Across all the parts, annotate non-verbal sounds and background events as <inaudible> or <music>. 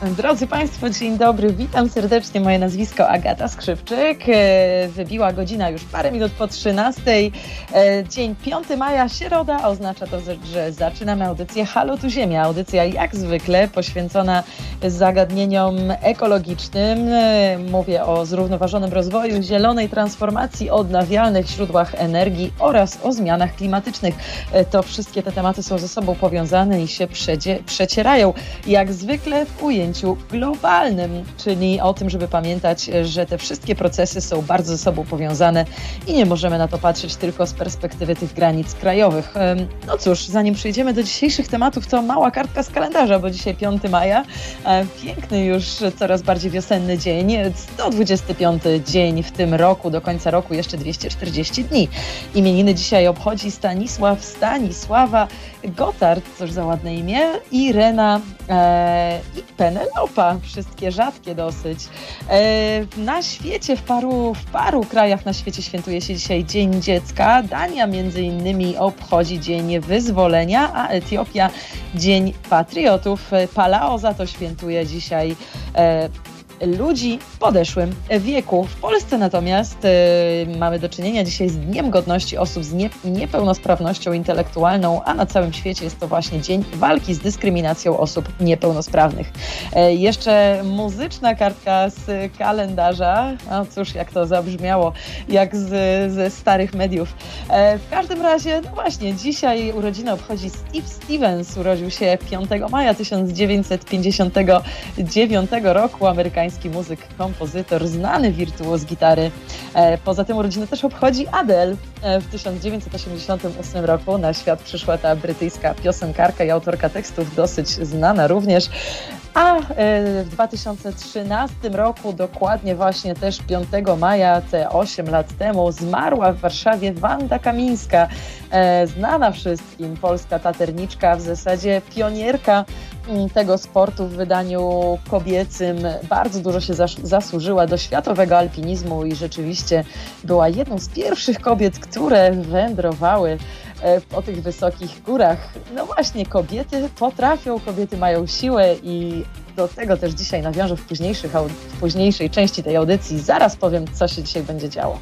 Drodzy Państwo, dzień dobry, witam serdecznie. Moje nazwisko Agata Skrzypczyk. E, wybiła godzina już parę minut po 13. E, dzień 5 maja, środa, oznacza to, że zaczynamy audycję Halo tu Ziemia. Audycja jak zwykle poświęcona zagadnieniom ekologicznym. E, mówię o zrównoważonym rozwoju, zielonej transformacji, odnawialnych źródłach energii oraz o zmianach klimatycznych. To wszystkie te tematy są ze sobą powiązane i się przecierają. Jak zwykle w ujęciu ujęciu globalnym, czyli o tym, żeby pamiętać, że te wszystkie procesy są bardzo ze sobą powiązane i nie możemy na to patrzeć tylko z perspektywy tych granic krajowych. No cóż, zanim przejdziemy do dzisiejszych tematów, to mała kartka z kalendarza, bo dzisiaj 5 maja, piękny już coraz bardziej wiosenny dzień, 125 dzień w tym roku, do końca roku jeszcze 240 dni. Imieniny dzisiaj obchodzi Stanisław, Stanisława, Gotard, cóż za ładne imię, Irena e, i Penelopa, wszystkie rzadkie dosyć. E, na świecie, w paru, w paru krajach na świecie świętuje się dzisiaj Dzień Dziecka. Dania między innymi obchodzi Dzień Wyzwolenia, a Etiopia Dzień Patriotów. Palao za to świętuje dzisiaj e, ludzi w podeszłym wieku. W Polsce natomiast y, mamy do czynienia dzisiaj z Dniem Godności osób z nie, niepełnosprawnością intelektualną, a na całym świecie jest to właśnie Dzień Walki z Dyskryminacją Osób Niepełnosprawnych. E, jeszcze muzyczna kartka z kalendarza. A cóż, jak to zabrzmiało, jak z, ze starych mediów. E, w każdym razie, no właśnie, dzisiaj urodziny obchodzi Steve Stevens. Urodził się 5 maja 1959 roku, amerykański amerykański muzyk, kompozytor, znany wirtuoz gitary. E, poza tym urodziny też obchodzi Adele. E, w 1988 roku na świat przyszła ta brytyjska piosenkarka i autorka tekstów, dosyć znana również. A e, w 2013 roku, dokładnie właśnie też 5 maja, te 8 lat temu, zmarła w Warszawie Wanda Kamińska, znana wszystkim, polska taterniczka, w zasadzie pionierka mm, tego sportu w wydaniu kobiecym. Bardzo dużo się zasłużyła do światowego alpinizmu i rzeczywiście była jedną z pierwszych kobiet, które wędrowały e, po tych wysokich górach. No właśnie, kobiety potrafią, kobiety mają siłę i do tego też dzisiaj nawiążę w, w późniejszej części tej audycji. Zaraz powiem, co się dzisiaj będzie działo.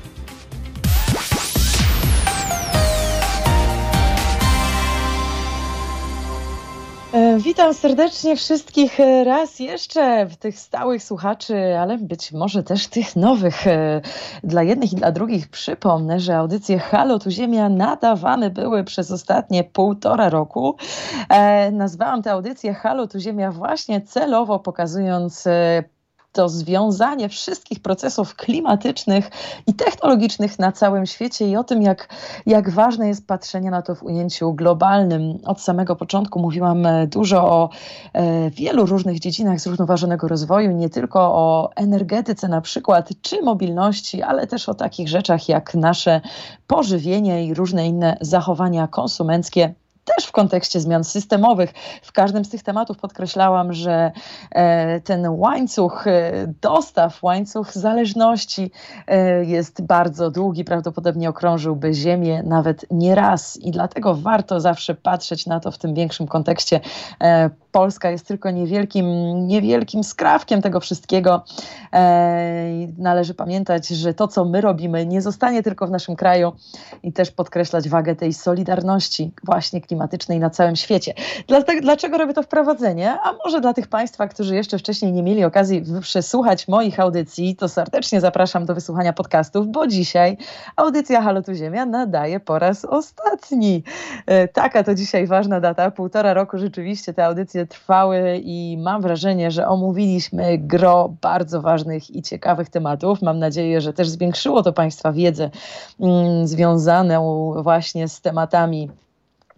Witam serdecznie wszystkich e, raz jeszcze, tych stałych słuchaczy, ale być może też tych nowych. E, dla jednych i dla drugich przypomnę, że audycje Halo Tu Ziemia nadawane były przez ostatnie półtora roku. Nazwałam tę audycję Halo Tu Ziemia właśnie celowo pokazując to związanie wszystkich procesów klimatycznych i technologicznych na całym świecie i o tym, jak, jak ważne jest patrzenie na to w ujęciu globalnym. Od samego początku mówiłam e, dużo o e, wielu różnych dziedzinach zrównoważonego rozwoju, nie tylko o energetyce na przykład, czy mobilności, ale też o takich rzeczach jak nasze pożywienie i różne inne zachowania konsumenckie też w kontekście zmian systemowych. W każdym z tych tematów podkreślałam, że e, ten łańcuch e, dostaw, łańcuch zależności e, jest bardzo długi, prawdopodobnie okrążyłby Ziemię nawet nie raz i dlatego warto zawsze patrzeć na to w tym większym kontekście Polska jest tylko niewielkim, niewielkim skrawkiem tego wszystkiego. E, należy pamiętać, że to, co my robimy, nie zostanie tylko w naszym kraju i też podkreślać wagę tej solidarności właśnie klimatycznej na całym świecie. Dlaczego robię to wprowadzenie? A może dla tych Państwa, którzy jeszcze wcześniej nie mieli okazji przesłuchać moich audycji, to serdecznie zapraszam do wysłuchania podcastów, bo dzisiaj audycja Halo Tu Ziemia nadaje po raz ostatni. E, taka to dzisiaj ważna data. Półtora roku rzeczywiście te audycje trwały i mam wrażenie, że omówiliśmy gro bardzo ważnych i ciekawych tematów. Mam nadzieję, że też zwiększyło to Państwa wiedzę mm, związaną właśnie z tematami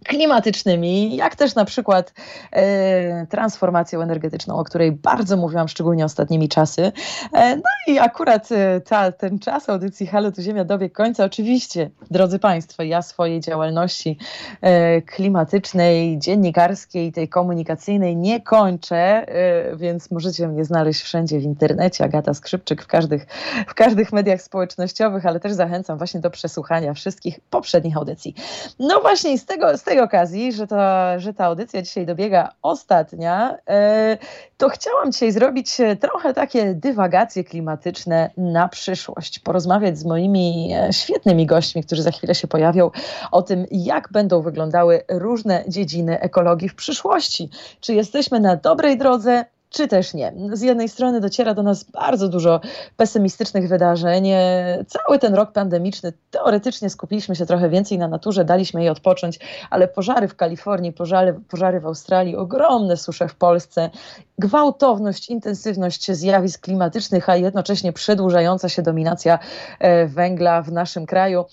klimatycznymi, jak też na przykład e, transformacją energetyczną, o której bardzo mówiłam, szczególnie ostatnimi czasy. E, no i akurat e, ta, ten czas audycji Halo tu Ziemia dobiegł końca. Oczywiście, drodzy Państwo, ja swojej działalności e, klimatycznej, dziennikarskiej, tej komunikacyjnej nie kończę, e, więc możecie mnie znaleźć wszędzie w internecie, Agata Skrzypczyk w każdych, w każdych mediach społecznościowych, ale też zachęcam właśnie do przesłuchania wszystkich poprzednich audycji. No właśnie z tego, z tego tej okazji, że, to, że ta audycja dzisiaj dobiega ostatnia, e, to chciałam dzisiaj zrobić trochę takie dywagacje klimatyczne na przyszłość. Porozmawiać z moimi e, świetnymi gośćmi, którzy za chwilę się pojawią, o tym, jak będą wyglądały różne dziedziny ekologii w przyszłości. Czy jesteśmy na dobrej drodze, czy też nie. Z jednej strony dociera do nas bardzo dużo pesymistycznych wydarzeń. Cały ten rok pandemiczny teoretycznie skupiliśmy się trochę więcej na naturze, daliśmy jej odpocząć, ale pożary w Kalifornii, pożary, pożary w Australii, ogromne susze w Polsce, gwałtowność, intensywność zjawisk klimatycznych, a jednocześnie przedłużająca się dominacja e, węgla w naszym kraju.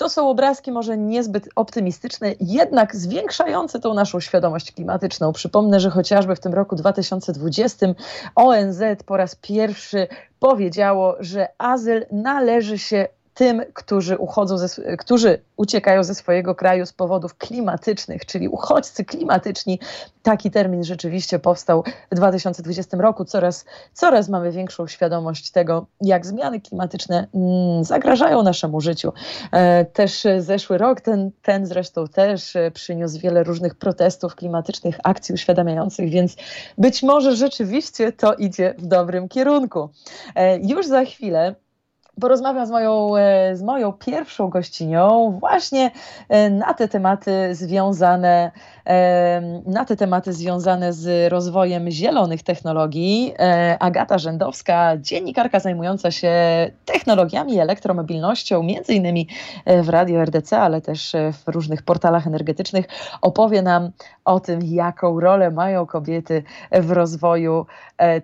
To są obrazki może niezbyt optymistyczne, jednak zwiększające tą naszą świadomość klimatyczną. Przypomnę, że chociażby w tym roku 2020 ONZ po raz pierwszy powiedziało, że azyl należy się tym, którzy uchodzą, ze, którzy uciekają ze swojego kraju z powodów klimatycznych, czyli uchodźcy klimatyczni. Taki termin rzeczywiście powstał w 2020 roku. Coraz, coraz mamy większą świadomość tego, jak zmiany klimatyczne mm, zagrażają naszemu życiu. E, też zeszły rok, ten, ten zresztą też e, przyniósł wiele różnych protestów klimatycznych, akcji uświadamiających, więc być może rzeczywiście to idzie w dobrym kierunku. E, już za chwilę porozmawiam z moją, e, z moją pierwszą gościnią właśnie e, na te tematy związane na te tematy związane z rozwojem zielonych technologii. E, Agata Rzędowska, dziennikarka zajmująca się technologiami i elektromobilnością, między innymi w Radio RDC, ale też w różnych portalach energetycznych, opowie nam o tym, jaką rolę mają kobiety w rozwoju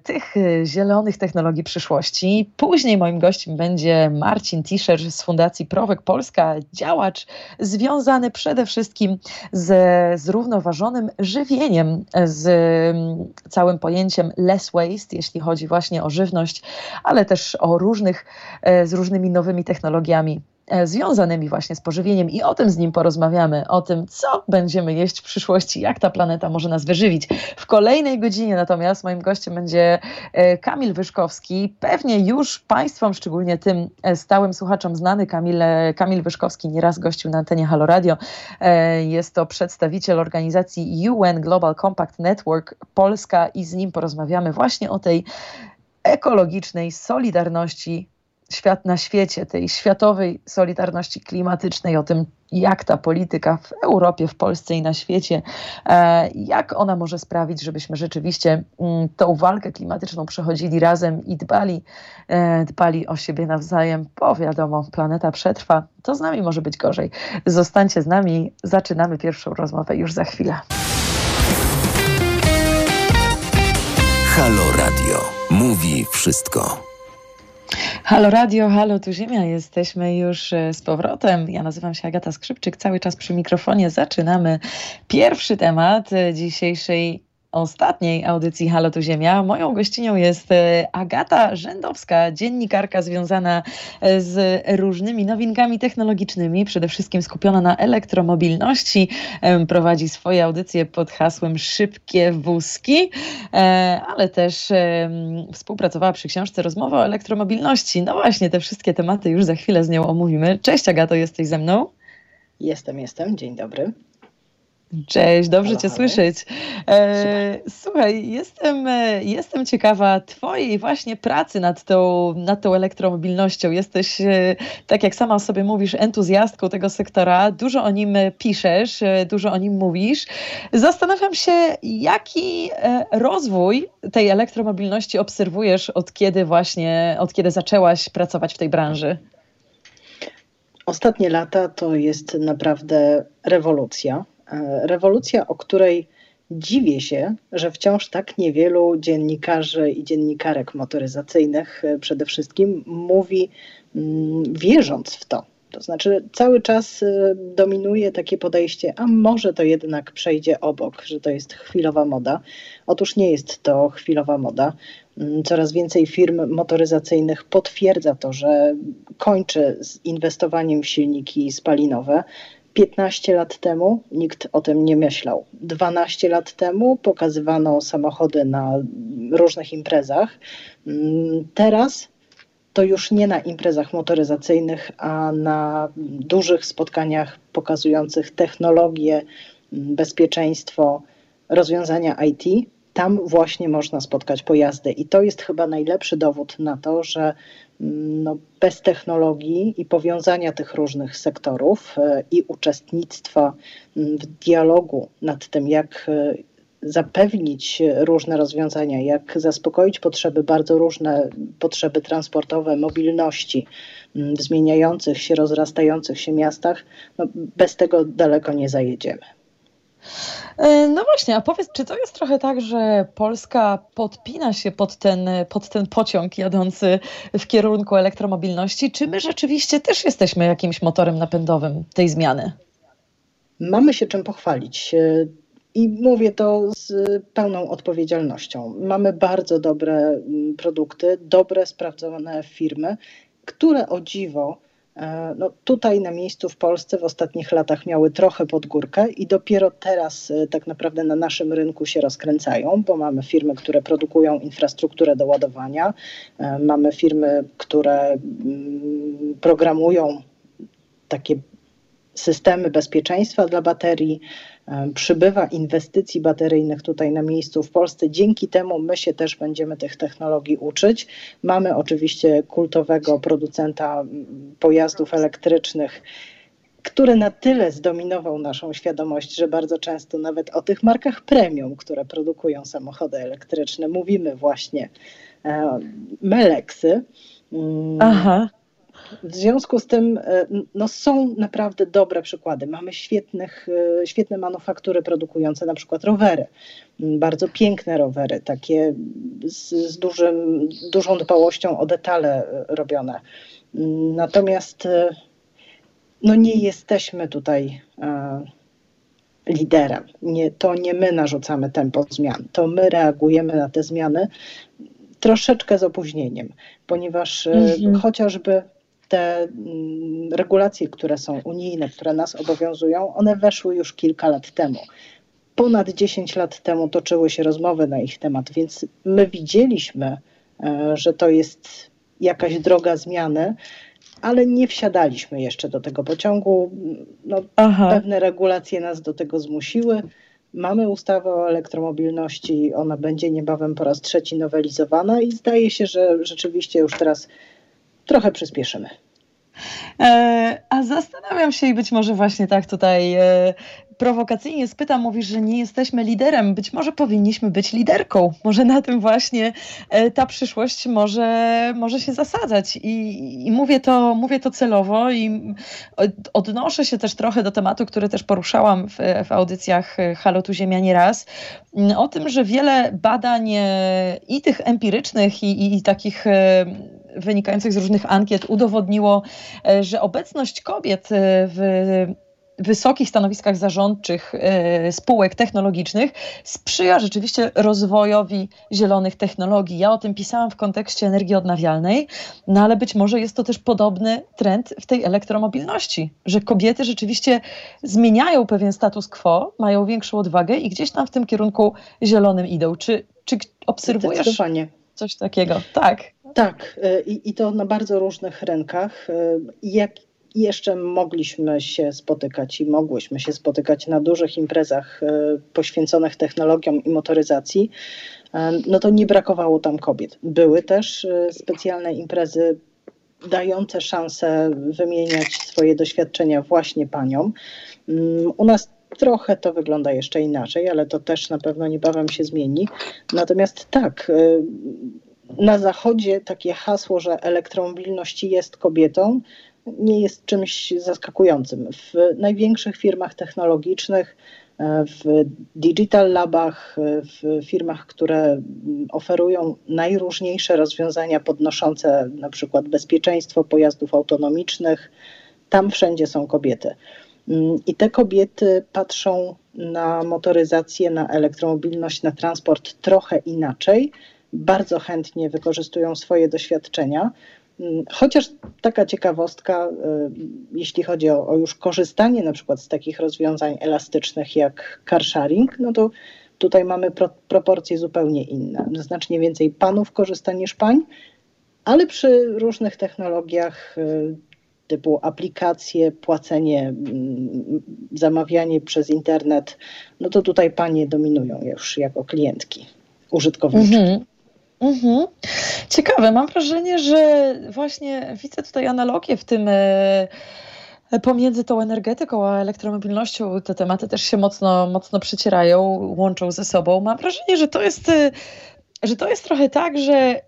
tych zielonych technologii przyszłości. Później moim gościem będzie Marcin Tischer z Fundacji Prowek Polska, działacz związany przede wszystkim z, z zrównoważonym żywieniem, z mm, całym pojęciem less waste, jeśli chodzi właśnie o żywność, ale też o różnych, e, z różnymi nowymi technologiami związanymi właśnie z pożywieniem i o tym z nim porozmawiamy, o tym, co będziemy jeść w przyszłości, jak ta planeta może nas wyżywić. W kolejnej godzinie natomiast moim gościem będzie e, Kamil Wyszkowski. Pewnie już Państwom, szczególnie tym e, stałym słuchaczom znany Kamil, Kamil Wyszkowski, nieraz gościł na antenie Halo Radio. Jest to przedstawiciel organizacji UN Global Compact Network Polska i z nim porozmawiamy właśnie o tej ekologicznej solidarności świat na świecie, tej światowej solidarności klimatycznej, o tym, jak ta polityka w Europie, w Polsce i na świecie, e, jak ona może sprawić, żebyśmy rzeczywiście mm, tą walkę klimatyczną przechodzili razem i dbali, e, dbali o siebie nawzajem, bo wiadomo, planeta przetrwa, to z nami może być gorzej. Zostańcie z nami, zaczynamy pierwszą rozmowę już za chwilę. Halo Radio mówi wszystko. Halo Radio, halo tu Ziemia, jesteśmy już e, z powrotem. Ja nazywam się Agata Skrzypczyk, cały czas przy mikrofonie zaczynamy pierwszy temat e, dzisiejszej ostatniej audycji Halo tu Ziemia. Moją gościnią jest e, Agata Rzędowska, dziennikarka związana e, z różnymi nowinkami technologicznymi, przede wszystkim skupiona na elektromobilności. Prowadzi swoje audycje pod hasłem Szybkie Wózki, e, ale też współpracowała przy książce Rozmowa o elektromobilności. No właśnie, te wszystkie tematy już za chwilę z nią omówimy. Cześć Agato, jesteś ze mną? Jestem, jestem. Dzień dobry. Cześć, dobrze halo, Cię słyszeć. E, słuchaj, jestem, e, jestem ciekawa Twojej właśnie pracy nad tą, nad tą elektromobilnością. Jesteś, e, tak jak sama sobie mówisz, entuzjastką tego sektora. Dużo o nim piszesz, e, dużo o nim mówisz. Zastanawiam się, jaki rozwój tej elektromobilności obserwujesz od kiedy właśnie, od kiedy zaczęłaś pracować w tej branży? Ostatnie lata to jest naprawdę rewolucja rewolucja, o której dziwię się, że wciąż tak niewielu dziennikarzy i dziennikarek motoryzacyjnych e, przede wszystkim mówi, mm, wierząc w to. To znaczy, cały czas e, dominuje takie podejście, a może to jednak przejdzie obok, że to jest chwilowa moda. Otóż nie jest to chwilowa moda. Mm, coraz więcej firm motoryzacyjnych potwierdza to, że kończy z inwestowaniem w silniki spalinowe. 15 lat temu nikt o tym nie myślał. 12 lat temu pokazywano samochody na różnych imprezach. Mm, teraz to już nie na imprezach motoryzacyjnych, a na dużych spotkaniach pokazujących technologie bezpieczeństwo, rozwiązania IT, tam właśnie można spotkać pojazdy. I to jest chyba najlepszy dowód na to, że mm, no, bez technologii i powiązania tych różnych sektorów e, i uczestnictwa mm, w dialogu nad tym, jak e, zapewnić różne rozwiązania, jak zaspokoić potrzeby, bardzo różne potrzeby transportowe, mobilności mm, w zmieniających się, rozrastających się miastach, no, bez tego daleko nie zajedziemy. E, no właśnie, a powiedz, czy to jest trochę tak, że Polska podpina się pod ten, pod ten pociąg jadący w kierunku elektromobilności, czy my rzeczywiście też jesteśmy jakimś motorem napędowym tej zmiany? Mamy się czym pochwalić. E, I mówię to z pełną odpowiedzialnością. Mamy bardzo dobre mm, produkty, dobre, sprawdzone firmy, które o dziwo no, tutaj na miejscu w Polsce w ostatnich latach miały trochę pod górkę i dopiero teraz e, tak naprawdę na naszym rynku się rozkręcają, bo mamy firmy, które produkują infrastrukturę do ładowania, e, mamy firmy, które mm, programują takie systemy bezpieczeństwa dla baterii, przybywa inwestycji bateryjnych tutaj na miejscu w Polsce. Dzięki temu my się też będziemy tych technologii uczyć. Mamy oczywiście kultowego producenta pojazdów elektrycznych, który na tyle zdominował naszą świadomość, że bardzo często nawet o tych markach premium, które produkują samochody elektryczne, mówimy właśnie e, Meleksy. Mm, Aha. W związku z tym e, no, są naprawdę dobre przykłady. Mamy świetnych, e, świetne manufaktury produkujące na przykład rowery. Mm, bardzo piękne rowery, takie z, z dużym, dużą dbałością o detale e, robione. Mm, natomiast no, nie jesteśmy tutaj liderem. Nie, to nie my narzucamy tempo zmian, to my reagujemy na te zmiany troszeczkę z opóźnieniem, ponieważ mhm. chociażby te mm, regulacje, które są unijne, które nas obowiązują, one weszły już kilka lat temu. Ponad 10 lat temu toczyły się rozmowy na ich temat, więc my widzieliśmy, e, że to jest jakaś droga zmiany, ale nie wsiadaliśmy jeszcze do tego pociągu. No, pewne regulacje nas do tego zmusiły. Mamy ustawę o elektromobilności, ona będzie niebawem po raz trzeci nowelizowana i zdaje się, że rzeczywiście już teraz trochę przyspieszymy. E, a zastanawiam się i być może właśnie tak tutaj e, prowokacyjnie spytam, mówisz, że nie jesteśmy liderem. Być może powinniśmy być liderką. Może na tym właśnie e, ta przyszłość może, może się zasadzać. I, I, mówię, to, mówię to celowo i odnoszę się też trochę do tematu, który też poruszałam w, w audycjach Halo Tu Ziemia nieraz. O tym, że wiele badań i tych empirycznych i, i, i takich wynikających z różnych ankiet udowodniło, e, że obecność kobiet e, w wysokich stanowiskach zarządczych e, spółek technologicznych sprzyja rzeczywiście rozwojowi zielonych technologii. Ja o tym pisałam w kontekście energii odnawialnej, no ale być może jest to też podobny trend w tej elektromobilności, że kobiety rzeczywiście zmieniają pewien status quo, mają większą odwagę i gdzieś tam w tym kierunku zielonym idą. Czy, czy obserwujesz coś takiego? Tak. Tak, y, i, i to na bardzo różnych rynkach. Y, jak jeszcze mogliśmy się spotykać i mogłyśmy się spotykać na dużych imprezach y, poświęconych technologiom i motoryzacji, no to nie brakowało tam kobiet. Były też specjalne imprezy dające szansę wymieniać swoje doświadczenia właśnie paniom. Mm, u nas trochę to wygląda jeszcze inaczej, ale to też na pewno niebawem się zmieni. Natomiast tak, na Zachodzie takie hasło, że elektromobilność jest kobietą, nie jest czymś zaskakującym. W największych firmach technologicznych, w digital labach, w firmach, które oferują najróżniejsze rozwiązania podnoszące na przykład bezpieczeństwo pojazdów autonomicznych, tam wszędzie są kobiety. I te kobiety patrzą na motoryzację, na elektromobilność, na transport trochę inaczej bardzo chętnie wykorzystują swoje doświadczenia. Mm, chociaż taka ciekawostka, y, jeśli chodzi o, o, już korzystanie na przykład z takich rozwiązań elastycznych jak car sharing, no to tutaj mamy pro, proporcje zupełnie inne. Znacznie więcej panów korzysta niż pań, ale przy różnych technologiach y, typu aplikacje, płacenie, mm, zamawianie przez internet, no to tutaj panie dominują już jako klientki, użytkowniczki. Mhm. Mhm. Ciekawe, mam wrażenie, że właśnie widzę tutaj analogię w tym e, pomiędzy tą energetyką a elektromobilnością. Te tematy też się mocno, mocno przycierają, łączą ze sobą. Mam wrażenie, że to jest, e, że to jest trochę tak, że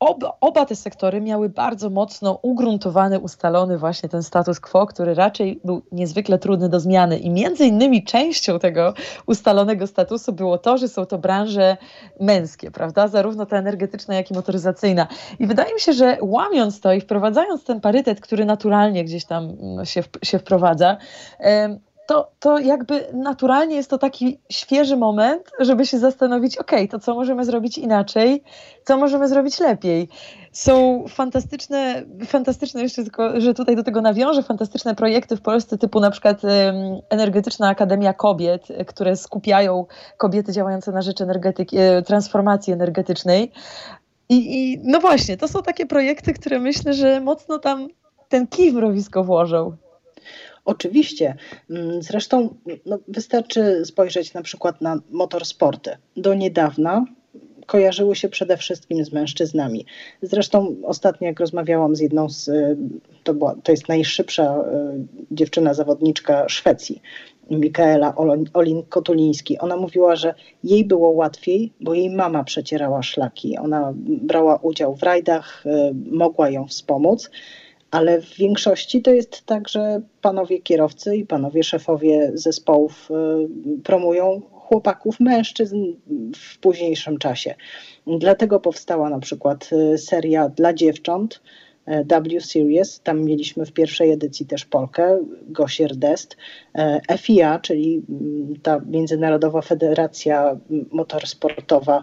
Oba, oba, te sektory miały bardzo mocno ugruntowany, ustalony właśnie ten status quo, który raczej był niezwykle trudny do zmiany. I między innymi częścią tego ustalonego statusu było to, że są to branże męskie, prawda? Zarówno ta energetyczna, jak i motoryzacyjna. I wydaje mi się, że łamiąc to i wprowadzając ten parytet, który naturalnie gdzieś tam mm, się, się wprowadza, to, to jakby naturalnie jest to taki świeży moment, żeby się zastanowić, ok, to co możemy zrobić inaczej, co możemy zrobić lepiej. Są fantastyczne, fantastyczne jeszcze tylko, że tutaj do tego nawiążę, fantastyczne projekty w Polsce typu na przykład Energetyczna Akademia Kobiet, które skupiają kobiety działające na rzecz energetyki, e, transformacji energetycznej. I, I no właśnie, to są takie projekty, które myślę, że mocno tam ten kij w mrowisko włożą. Oczywiście. Mm, zresztą no, wystarczy spojrzeć na przykład na motorsporty. Do niedawna kojarzyły się przede wszystkim z mężczyznami. Zresztą ostatnio, jak rozmawiałam z jedną z, to, była, to jest najszybsza e, dziewczyna zawodniczka Szwecji, Mikaela Olin-Kotuliński. Ona mówiła, że jej było łatwiej, bo jej mama przecierała szlaki. Ona brała udział w rajdach, e, mogła ją wspomóc ale w większości to jest tak, że panowie kierowcy i panowie szefowie zespołów y, promują chłopaków, mężczyzn w późniejszym czasie. Dlatego powstała na przykład y, seria dla dziewcząt, y, W Series, tam mieliśmy w pierwszej edycji też Polkę, Gosier Dest, FIA, czyli mm, ta Międzynarodowa Federacja Motorsportowa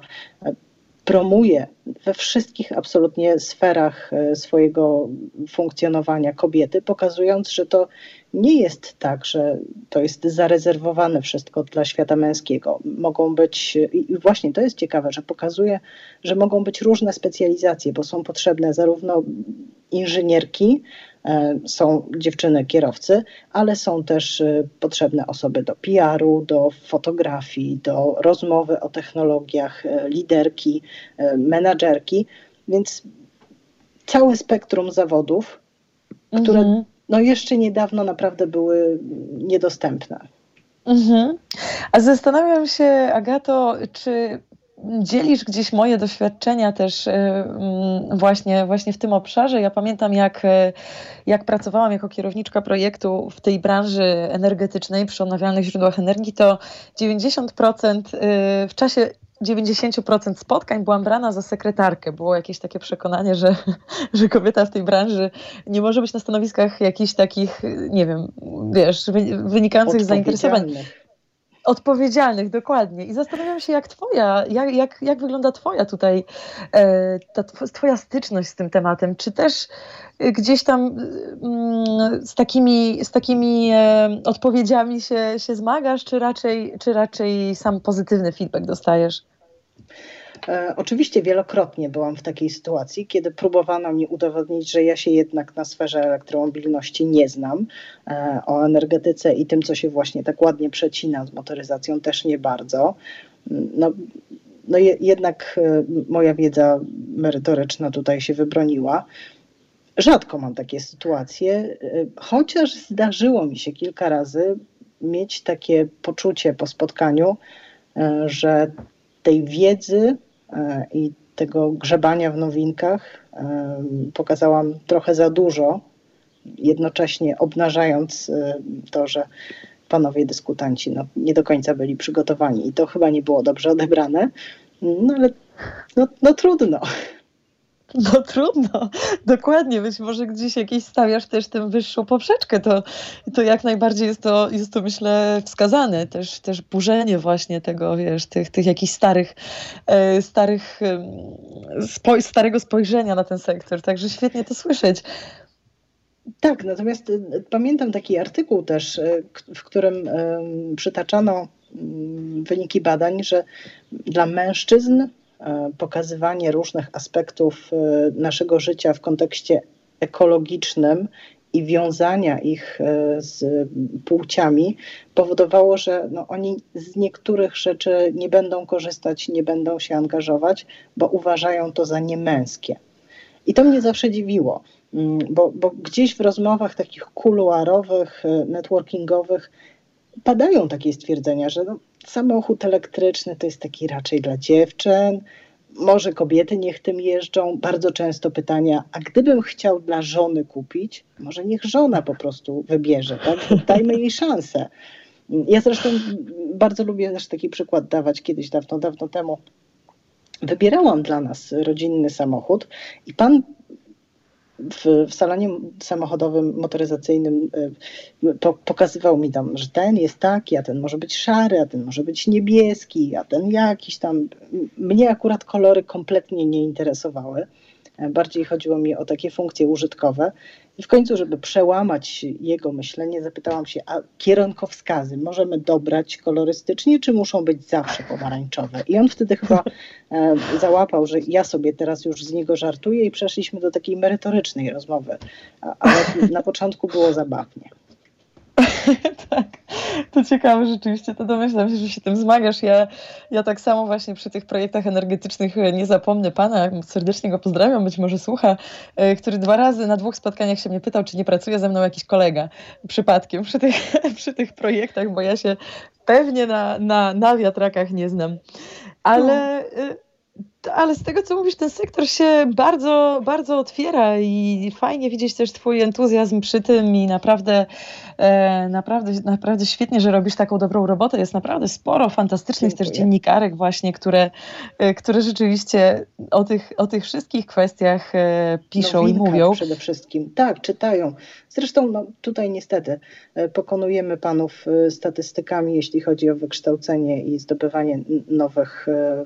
promuje we wszystkich absolutnie sferach e, swojego funkcjonowania kobiety, pokazując, że to nie jest tak, że to jest zarezerwowane wszystko dla świata męskiego. Mogą być, i właśnie to jest ciekawe, że pokazuje, że mogą być różne specjalizacje, bo są potrzebne zarówno inżynierki, e, są dziewczyny kierowcy, ale są też e, potrzebne osoby do PR-u, do fotografii, do rozmowy o technologiach, e, liderki, menadżerki, więc całe spektrum zawodów, które mhm. no jeszcze niedawno naprawdę były niedostępne. Mhm. A zastanawiam się, Agato, czy dzielisz gdzieś moje doświadczenia też e, mm, właśnie, właśnie w tym obszarze. Ja pamiętam, jak, e, jak pracowałam jako kierowniczka projektu w tej branży energetycznej przy odnawialnych źródłach energii, to 90% e, w czasie 90% spotkań byłam brana za sekretarkę. Było jakieś takie przekonanie, że, <laughs> że kobieta w tej branży nie może być na stanowiskach jakichś takich, nie wiem, wiesz, wynikających z zainteresowań odpowiedzialnych, dokładnie. I zastanawiam się, jak twoja, jak, jak, jak wygląda twoja tutaj, e, ta twoja styczność z tym tematem. Czy też gdzieś tam mm, z takimi, z takimi e, odpowiedziami się, się zmagasz, czy raczej, czy raczej sam pozytywny feedback dostajesz? E, oczywiście wielokrotnie byłam w takiej sytuacji, kiedy próbowano mi udowodnić, że ja się jednak na sferze elektromobilności nie znam. E, o energetyce i tym, co się właśnie tak ładnie przecina z motoryzacją, też nie bardzo. No, no jednak e, moja wiedza merytoryczna tutaj się wybroniła. Rzadko mam takie sytuacje, chociaż zdarzyło mi się kilka razy mieć takie poczucie po spotkaniu, że tej wiedzy i tego grzebania w nowinkach e, pokazałam trochę za dużo, jednocześnie obnażając e, to, że panowie dyskutanci no, nie do końca byli przygotowani i to chyba nie było dobrze odebrane, no ale no, no trudno. No trudno, dokładnie. Być może gdzieś jakieś stawiasz też tę wyższą poprzeczkę, to, to jak najbardziej jest to, jest to myślę wskazane. Też, też burzenie właśnie tego, wiesz, tych, tych jakichś starych, e, starych spoj starego spojrzenia na ten sektor. Także świetnie to słyszeć. Tak, natomiast e, pamiętam taki artykuł też, e, w którym przytaczano mm, wyniki badań, że dla mężczyzn pokazywanie różnych aspektów e, naszego życia w kontekście ekologicznym i wiązania ich e, z płciami powodowało, że no, oni z niektórych rzeczy nie będą korzystać, nie będą się angażować, bo uważają to za niemęskie. I to mnie zawsze dziwiło, mm, bo, bo gdzieś w rozmowach takich kuluarowych, e, networkingowych padają takie stwierdzenia, że no, samochód elektryczny to jest taki raczej dla dziewczyn, może kobiety niech tym jeżdżą. Bardzo często pytania, a gdybym chciał dla żony kupić, może niech żona po prostu wybierze, tak? <laughs> Dajmy jej szansę. Ja zresztą bardzo lubię też taki przykład dawać kiedyś, dawno, dawno temu. Wybierałam dla nas rodzinny samochód i pan w, w salonie samochodowym, motoryzacyjnym y, po, pokazywał mi tam, że ten jest taki, a ten może być szary, a ten może być niebieski, a ten jakiś tam. Mnie akurat kolory kompletnie nie interesowały. Bardziej chodziło mi o takie funkcje użytkowe. I w końcu, żeby przełamać jego myślenie, zapytałam się, a kierunkowskazy możemy dobrać kolorystycznie, czy muszą być zawsze pomarańczowe? I on wtedy chyba e, załapał, że ja sobie teraz już z niego żartuję i przeszliśmy do takiej merytorycznej rozmowy. Ale na początku było zabawnie. <laughs> tak, to ciekawe rzeczywiście, to domyślam się, że się tym zmagasz. Ja, ja tak samo właśnie przy tych projektach energetycznych e, nie zapomnę pana, serdecznie go pozdrawiam, być może słucha, e, który dwa razy na dwóch spotkaniach się mnie pytał, czy nie pracuje ze mną jakiś kolega przypadkiem przy tych, <laughs> przy tych projektach, bo ja się pewnie na, na, na wiatrakach nie znam. Ale... No ale z tego, co mówisz, ten sektor się bardzo, bardzo otwiera i fajnie widzieć też Twój entuzjazm przy tym i naprawdę, e, naprawdę, naprawdę świetnie, że robisz taką dobrą robotę. Jest naprawdę sporo fantastycznych Dziękuję. też dziennikarek właśnie, które, e, które rzeczywiście o tych, o tych wszystkich kwestiach e, piszą i mówią. przede wszystkim. Tak, czytają. Zresztą no, tutaj niestety e, pokonujemy panów e, statystykami, jeśli chodzi o wykształcenie i zdobywanie nowych e,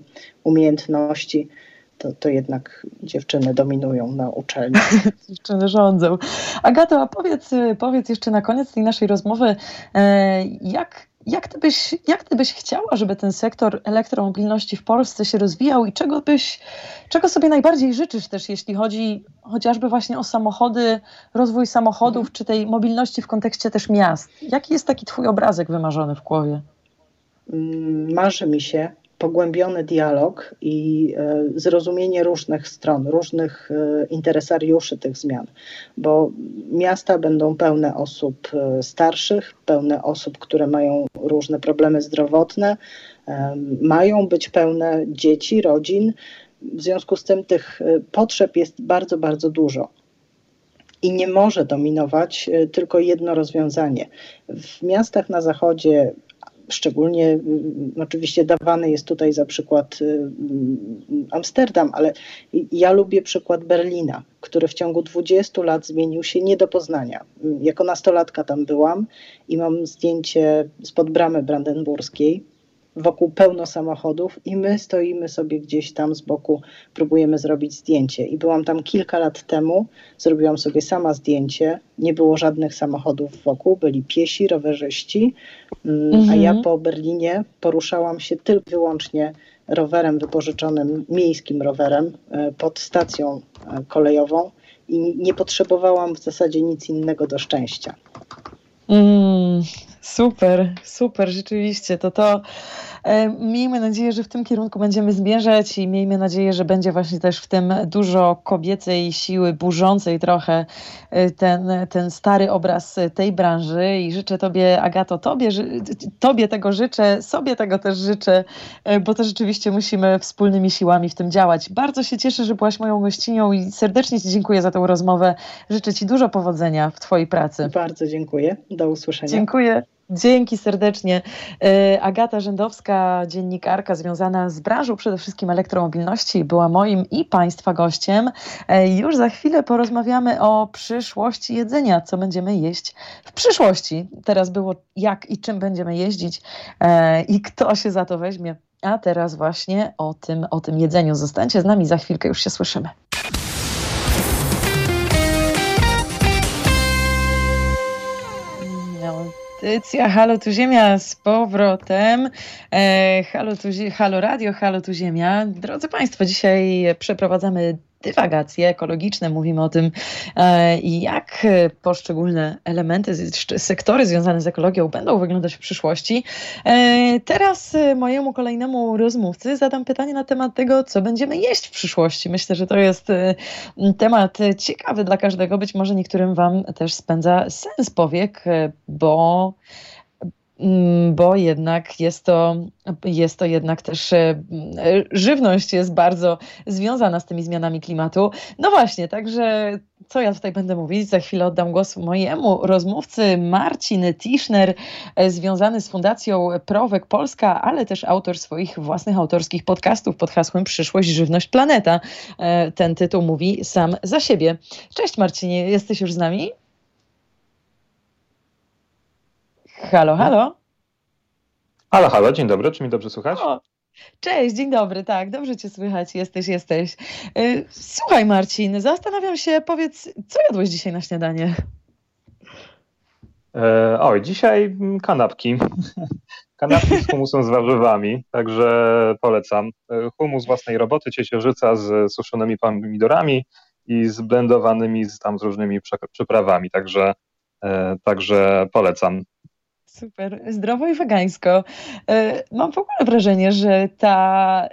to, to jednak dziewczyny dominują na uczelni. <laughs> dziewczyny rządzą. Agato, a powiedz, powiedz jeszcze na koniec tej naszej rozmowy, e, jak, jak, ty byś, jak ty byś chciała, żeby ten sektor elektromobilności w Polsce się rozwijał i czego byś, czego sobie najbardziej życzysz też, jeśli chodzi chociażby właśnie o samochody, rozwój samochodów, mhm. czy tej mobilności w kontekście też miast? Jaki jest taki twój obrazek wymarzony w głowie? Mm, marzy mi się, pogłębiony dialog i e, zrozumienie różnych stron, różnych e, interesariuszy tych zmian, bo miasta będą pełne osób e, starszych, pełne osób, które mają różne problemy zdrowotne, mają być pełne dzieci, rodzin. W związku z tym tych potrzeb jest bardzo, bardzo dużo. I nie może dominować tylko jedno rozwiązanie. W miastach na zachodzie Szczególnie mm, oczywiście dawany jest tutaj za przykład y, Amsterdam, ale ja lubię przykład Berlina, który w ciągu 20 lat zmienił się nie do poznania. Jako nastolatka tam byłam i mam zdjęcie spod bramy brandenburskiej wokół pełno samochodów i my stoimy sobie gdzieś tam z boku, próbujemy zrobić zdjęcie. I byłam tam kilka lat temu, zrobiłam sobie sama zdjęcie, nie było żadnych samochodów wokół, byli piesi, rowerzyści, mhm. a ja mhm. po Berlinie poruszałam się tylko wyłącznie rowerem wypożyczonym, miejskim rowerem e, pod stacją e, kolejową i nie potrzebowałam w zasadzie nic innego do szczęścia. Mm, super, super, rzeczywiście. To to miejmy nadzieję, że w tym kierunku będziemy zmierzać i miejmy nadzieję, że będzie właśnie też w tym dużo kobiecej siły burzącej trochę e, ten, ten stary obraz tej branży i życzę Tobie, Agato, Tobie, tobie tego życzę, sobie tego też życzę, e, bo to rzeczywiście musimy wspólnymi siłami w tym działać. Bardzo się cieszę, że byłaś moją gościnią i serdecznie Ci dziękuję za tę rozmowę. Życzę Ci dużo powodzenia w Twojej pracy. Bardzo dziękuję. Do usłyszenia. Dziękuję. Dzięki serdecznie. E, Agata Rzędowska, dziennikarka związana z branżą przede wszystkim elektromobilności, była moim i Państwa gościem. E, już za chwilę porozmawiamy o przyszłości jedzenia, co będziemy jeść w przyszłości. Teraz było jak i czym będziemy jeździć e, i kto się za to weźmie. A teraz właśnie o tym, o tym jedzeniu. Zostańcie z nami, za chwilkę już się słyszymy. Audycja Halo tu Ziemia z powrotem. E, halo, tu, halo Radio, Halo tu Ziemia. Drodzy Państwo, dzisiaj przeprowadzamy dywagacje ekologiczne. Mówimy o tym, jak poszczególne elementy, sektory związane z ekologią będą wyglądać w przyszłości. Teraz mojemu kolejnemu rozmówcy zadam pytanie na temat tego, co będziemy jeść w przyszłości. Myślę, że to jest temat ciekawy dla każdego. Być może niektórym Wam też spędza sens powiek, bo bo jednak jest to, jest to jednak też e, żywność jest bardzo związana z tymi zmianami klimatu. No właśnie, także co ja tutaj będę mówić? Za chwilę oddam głos mojemu rozmówcy Marcin Tischner, e, związany z Fundacją Prowek Polska, ale też autor swoich własnych autorskich podcastów pod hasłem Przyszłość, Żywność, Planeta. E, ten tytuł mówi sam za siebie. Cześć Marcinie, jesteś już z nami? Halo, halo. Halo, halo, dzień dobry, czy mi dobrze słychać? O, cześć, dzień dobry, tak, dobrze cię słychać, jesteś, jesteś. Y, słuchaj Marcin, zastanawiam się, powiedz, co jadłeś dzisiaj na śniadanie? E, oj, dzisiaj kanapki. <laughs> kanapki z humusem z warzywami, także polecam. E, humus własnej roboty, ciecierzyca z suszonymi pomidorami i zblendowanymi z tam z różnymi przyprawami, także, e, także polecam. Super, zdrowo i wegańsko. E, mam w ogóle wrażenie, że ta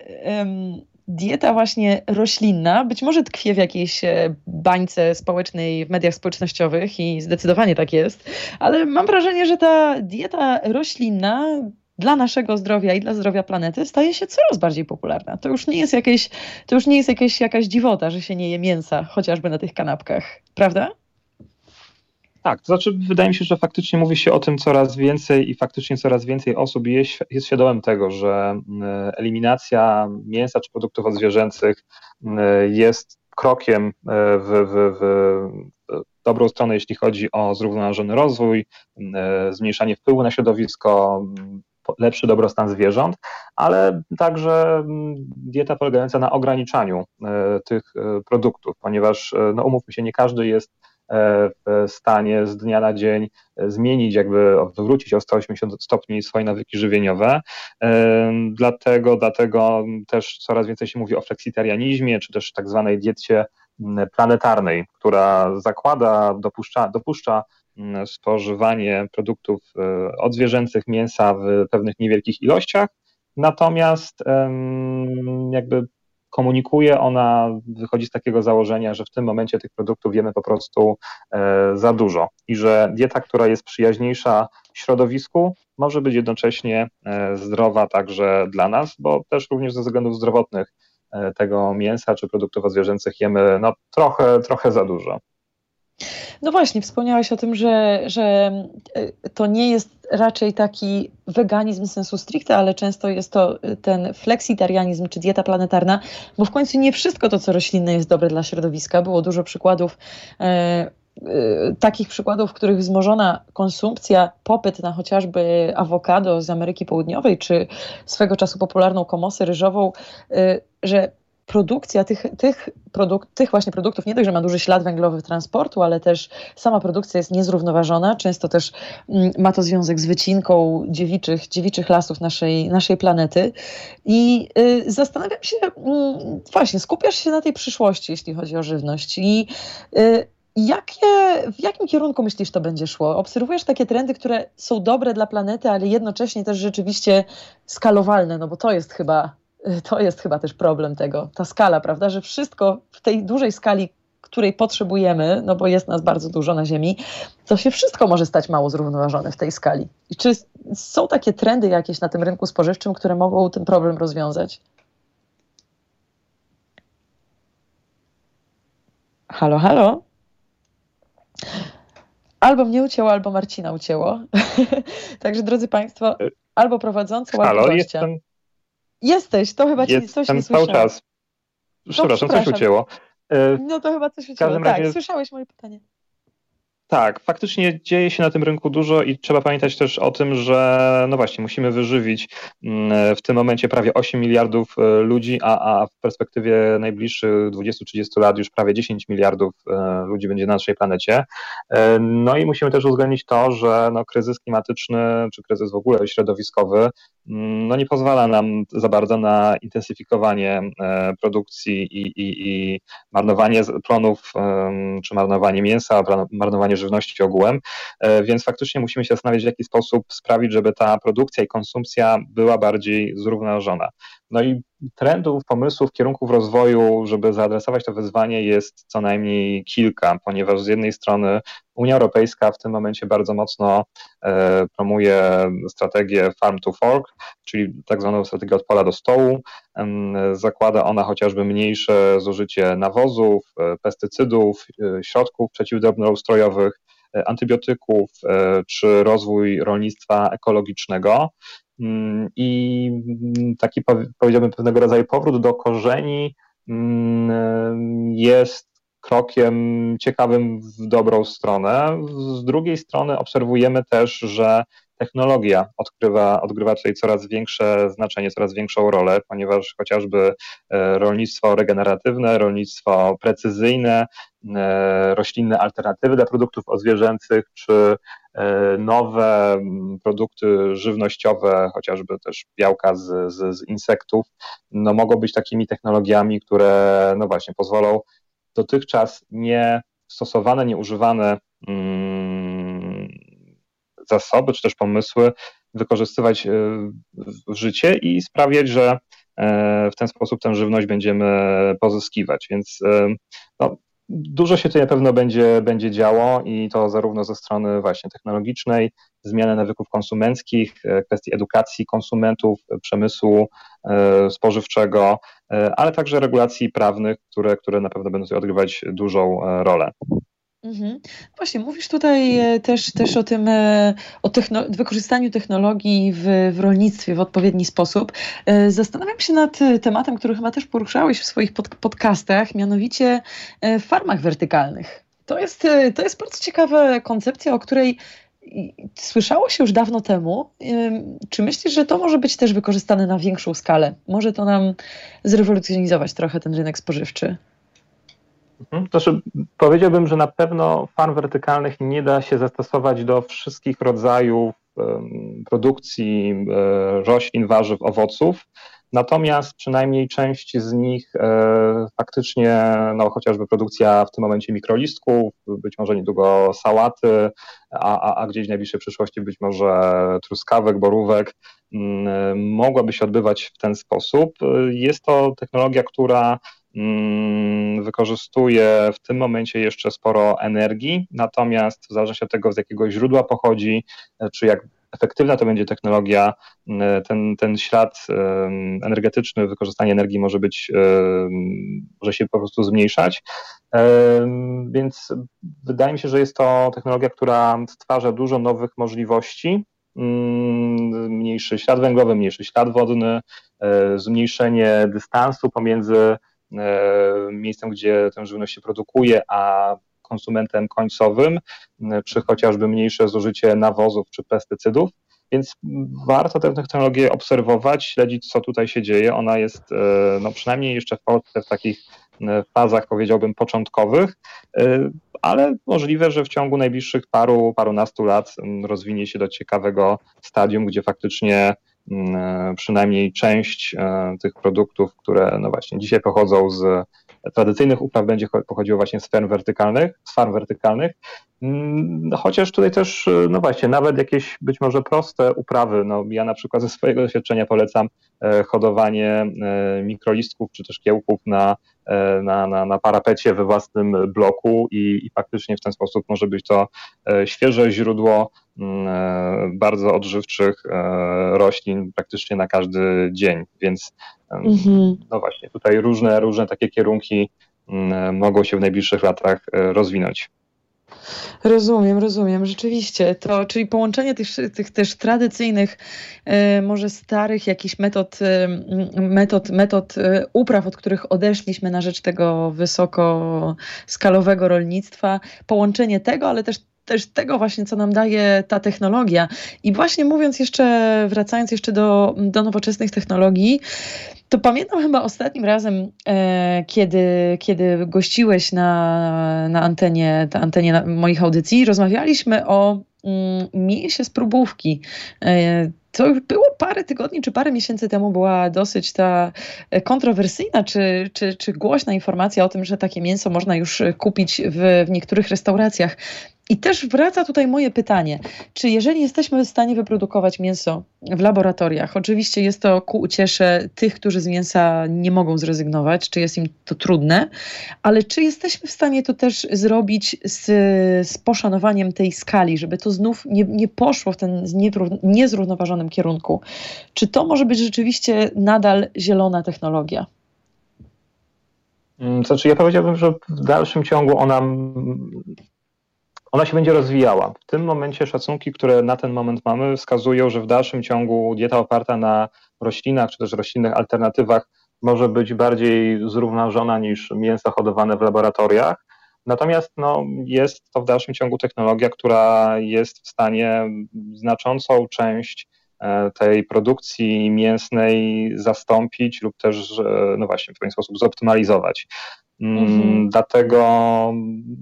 dieta właśnie roślinna być może tkwi w jakiejś e, bańce społecznej w mediach społecznościowych i zdecydowanie tak jest, ale mam wrażenie, że ta dieta roślinna dla naszego zdrowia i dla zdrowia planety staje się coraz bardziej popularna. To już nie jest jakieś, to już nie jest jakieś, jakaś dziwota, że się nie je mięsa, chociażby na tych kanapkach, prawda? Tak, to znaczy wydaje mi się, że faktycznie mówi się o tym coraz więcej i faktycznie coraz więcej osób jest, jest świadomym tego, że eliminacja mięsa czy produktów odzwierzęcych jest krokiem e, w, w, w dobrą stronę, jeśli chodzi o zrównoważony rozwój, zmniejszanie wpływu na środowisko, lepszy dobrostan zwierząt, ale także dieta polegająca na ograniczaniu e, tych e, produktów, ponieważ, no umówmy się, nie każdy jest E, w stanie z dnia na dzień e, zmienić, jakby odwrócić o 180 stopni swoje nawyki żywieniowe. E, dlatego, dlatego też coraz więcej się mówi o fleksitarianizmie, czy też tak zwanej diecie planetarnej, która zakłada, dopuszcza, dopuszcza spożywanie produktów odzwierzęcych, mięsa w pewnych niewielkich ilościach, natomiast jakby komunikuje, ona wychodzi z takiego założenia, że w tym momencie tych produktów wiemy po prostu e, za dużo i że dieta, która jest przyjaźniejsza środowisku, może być jednocześnie e, zdrowa także dla nas, bo też również ze względów zdrowotnych e, tego mięsa czy produktów zwierzęcych jemy no, trochę, trochę za dużo. No właśnie, wspomniałaś o tym, że, że e, to nie jest raczej taki weganizm sensu stricte, ale często jest to e, ten fleksitarianizm czy dieta planetarna, bo w końcu nie wszystko to, co roślinne jest dobre dla środowiska. Było dużo przykładów. E, takich przykładów, w których wzmożona konsumpcja, popyt na chociażby awokado z Ameryki Południowej, czy swego czasu popularną komosę ryżową, że produkcja tych, tych, produk tych właśnie produktów nie dość, że ma duży ślad węglowy transportu, ale też sama produkcja jest niezrównoważona. Często też mm, ma to związek z wycinką dziewiczych, dziewiczych lasów naszej, naszej planety. I y, zastanawiam się, y, właśnie, skupiasz się na tej przyszłości, jeśli chodzi o żywność. I y, Jakie, w jakim kierunku myślisz, to będzie szło? Obserwujesz takie trendy, które są dobre dla planety, ale jednocześnie też rzeczywiście skalowalne, no bo to jest chyba <laughs> to jest chyba też problem tego, ta skala, prawda, że wszystko w tej dużej skali, której potrzebujemy, no bo jest nas bardzo dużo na Ziemi, to się wszystko może stać mało zrównoważone w tej skali. I czy są takie trendy jakieś na tym rynku spożywczym, które mogą ten problem rozwiązać? Halo, halo? Albo mnie ucięło, albo Marcina ucięło. <laughs> Także drodzy Państwo, albo prowadzący, albo gościa. Jestem, Jesteś, to chyba cię coś nie cały czas. Przepraszam, coś ucięło. E, no to chyba coś ucięło. Tak, razie... słyszałeś moje pytanie. Tak, faktycznie dzieje się na tym rynku dużo i trzeba pamiętać też o tym, że no właśnie, musimy wyżywić mm, w tym momencie prawie 8 miliardów e, ludzi, a, a w perspektywie najbliższych 20-30 lat już prawie 10 miliardów e, ludzi będzie na naszej planecie. No i musimy też uwzględnić to, że no, kryzys klimatyczny czy kryzys w ogóle środowiskowy no nie pozwala nam za bardzo na intensyfikowanie produkcji i, i, i marnowanie plonów, czy marnowanie mięsa, marnowanie żywności ogółem, więc faktycznie musimy się zastanowić, w jaki sposób sprawić, żeby ta produkcja i konsumpcja była bardziej zrównoważona. No i trendów, pomysłów, kierunków rozwoju, żeby zaadresować to wyzwanie jest co najmniej kilka, ponieważ z jednej strony Unia Europejska w tym momencie bardzo mocno e, promuje strategię farm to fork, czyli tak zwaną strategię od pola do stołu. Zakłada ona chociażby mniejsze zużycie nawozów, e, pestycydów, e, środków przeciwdrobnoustrojowych, antybiotyków czy rozwój rolnictwa ekologicznego. Mm, I taki powiedziałbym pewnego rodzaju powrót do korzeni mm, jest krokiem ciekawym w dobrą stronę. Z drugiej strony obserwujemy też, że technologia odgrywa, odgrywa tutaj coraz większe znaczenie, coraz większą rolę, ponieważ chociażby e, rolnictwo regeneratywne, rolnictwo precyzyjne, e, roślinne alternatywy dla produktów odzwierzęcych, czy nowe produkty żywnościowe, chociażby też białka z, z, z insektów, no mogą być takimi technologiami, które no właśnie pozwolą dotychczas nie stosowane, nieużywane mm, zasoby czy też pomysły wykorzystywać e, w życie i sprawiać, że e, w ten sposób tę żywność będziemy pozyskiwać. Więc e, no, dużo się tutaj na pewno będzie, będzie działo i to zarówno ze strony właśnie technologicznej, zmiany nawyków konsumenckich, kwestii edukacji konsumentów, przemysłu spożywczego, ale także regulacji prawnych, które, które na pewno będą tutaj odgrywać dużą rolę. Mhm. Właśnie, mówisz tutaj e, też, też o tym, e, o techno wykorzystaniu technologii w, w rolnictwie w odpowiedni sposób. E, zastanawiam się nad tematem, który chyba też poruszałeś w swoich pod podcastach, mianowicie w farmach wertykalnych. To jest, to jest bardzo ciekawa koncepcja, o której słyszało się już dawno temu. Czy myślisz, że to może być też wykorzystane na większą skalę? Może to nam zrewolucjonizować trochę ten rynek spożywczy? Mhm. Znaczy, powiedziałbym, że na pewno farm wertykalnych nie da się zastosować do wszystkich rodzajów produkcji e, roślin, warzyw, owoców. Natomiast przynajmniej część z nich e, faktycznie, no chociażby produkcja w tym momencie mikrolistków, być może niedługo sałaty, a, a, a gdzieś w najbliższej przyszłości być może truskawek, borówek, mm, mogłaby się odbywać w ten sposób. Jest to technologia, która Mm, wykorzystuje w tym momencie jeszcze sporo energii, natomiast w zależności od tego, z jakiego źródła pochodzi, czy jak efektywna to będzie technologia, mm, ten, ten ślad energetyczny, wykorzystanie energii może być, może się po prostu zmniejszać. Więc wydaje mi się, że jest to technologia, która stwarza dużo nowych możliwości. Mm, mniejszy ślad węglowy, mniejszy ślad wodny, e, zmniejszenie dystansu pomiędzy E, miejscem, gdzie tę żywność się produkuje, a konsumentem końcowym, e, czy chociażby mniejsze zużycie nawozów czy pestycydów. Więc warto tę technologię obserwować, śledzić, co tutaj się dzieje. Ona jest e, no, przynajmniej jeszcze w Polsce w takich fazach, powiedziałbym, początkowych, ale możliwe, że w ciągu najbliższych paru, parunastu lat rozwinie się do ciekawego stadium, gdzie faktycznie E, przynajmniej część e, tych produktów, które no właśnie dzisiaj pochodzą z tradycyjnych upraw, będzie pochodziło właśnie z ferm wertykalnych, z farm wertykalnych. Mm, chociaż tutaj też, e, no właśnie, nawet jakieś być może proste uprawy, no ja na przykład ze swojego doświadczenia polecam hodowanie mikrolistków czy też kiełków na, na, na, na parapecie we własnym bloku i, i faktycznie w ten sposób może być to świeże źródło e, bardzo odżywczych e, roślin praktycznie na każdy dzień, więc mhm. no właśnie, tutaj różne, różne takie kierunki mogą się w najbliższych latach e, rozwinąć. Rozumiem, rozumiem, rzeczywiście. To, czyli połączenie tych, tych też tradycyjnych, może starych jakichś metod, metod, metod upraw, od których odeszliśmy na rzecz tego wysokoskalowego rolnictwa, połączenie tego, ale też też tego właśnie, co nam daje ta technologia. I właśnie mówiąc jeszcze, wracając jeszcze do, do nowoczesnych technologii, to pamiętam chyba ostatnim razem, e, kiedy, kiedy gościłeś na, na antenie, na antenie moich audycji, rozmawialiśmy o mm, mięsie z próbówki. E, to już było parę tygodni czy parę miesięcy temu była dosyć ta kontrowersyjna czy, czy, czy głośna informacja o tym, że takie mięso można już kupić w, w niektórych restauracjach. I też wraca tutaj moje pytanie, czy jeżeli jesteśmy w stanie wyprodukować mięso w laboratoriach, oczywiście jest to ku uciesze tych, którzy z mięsa nie mogą zrezygnować, czy jest im to trudne, ale czy jesteśmy w stanie to też zrobić z, z poszanowaniem tej skali, żeby to znów nie, nie poszło w ten niezrównoważonym kierunku? Czy to może być rzeczywiście nadal zielona technologia? Mm, znaczy, ja powiedziałbym, że w dalszym ciągu ona ona się będzie rozwijała. W tym momencie szacunki, które na ten moment mamy, wskazują, że w dalszym ciągu dieta oparta na roślinach czy też roślinnych alternatywach może być bardziej zrównoważona niż mięsa hodowane w laboratoriach. Natomiast no, jest to w dalszym ciągu technologia, która jest w stanie znaczącą część e, tej produkcji mięsnej zastąpić lub też, no właśnie, w pewien sposób zoptymalizować. Mhm. Dlatego,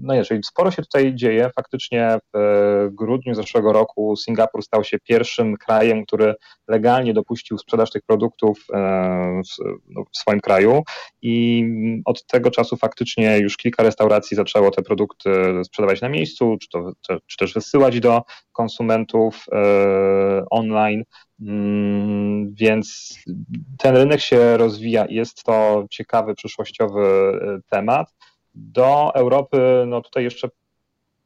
no jeżeli sporo się tutaj dzieje, faktycznie w grudniu zeszłego roku Singapur stał się pierwszym krajem, który legalnie dopuścił sprzedaż tych produktów e, w, no, w swoim kraju i od tego czasu faktycznie już kilka restauracji zaczęło te produkty sprzedawać na miejscu, czy, to, czy też wysyłać do konsumentów e, online. Mm, więc ten rynek się rozwija i jest to ciekawy, przyszłościowy e, temat. Do Europy, no tutaj jeszcze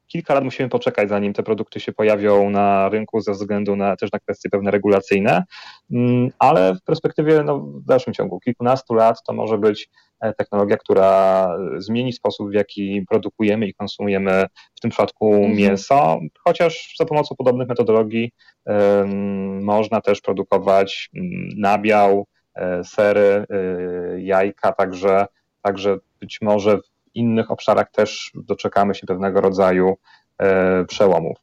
kilka lat musimy poczekać, zanim te produkty się pojawią na rynku ze względu na też na kwestie pewne regulacyjne, mm, ale w perspektywie no, w dalszym ciągu kilkunastu lat to może być technologia, która zmieni sposób, w jaki produkujemy i konsumujemy w tym przypadku mhm. mięso, chociaż za pomocą podobnych metodologii um, można też produkować nabiał, um, sery, e, jajka, także, także być może w innych obszarach też doczekamy się pewnego rodzaju e, przełomów.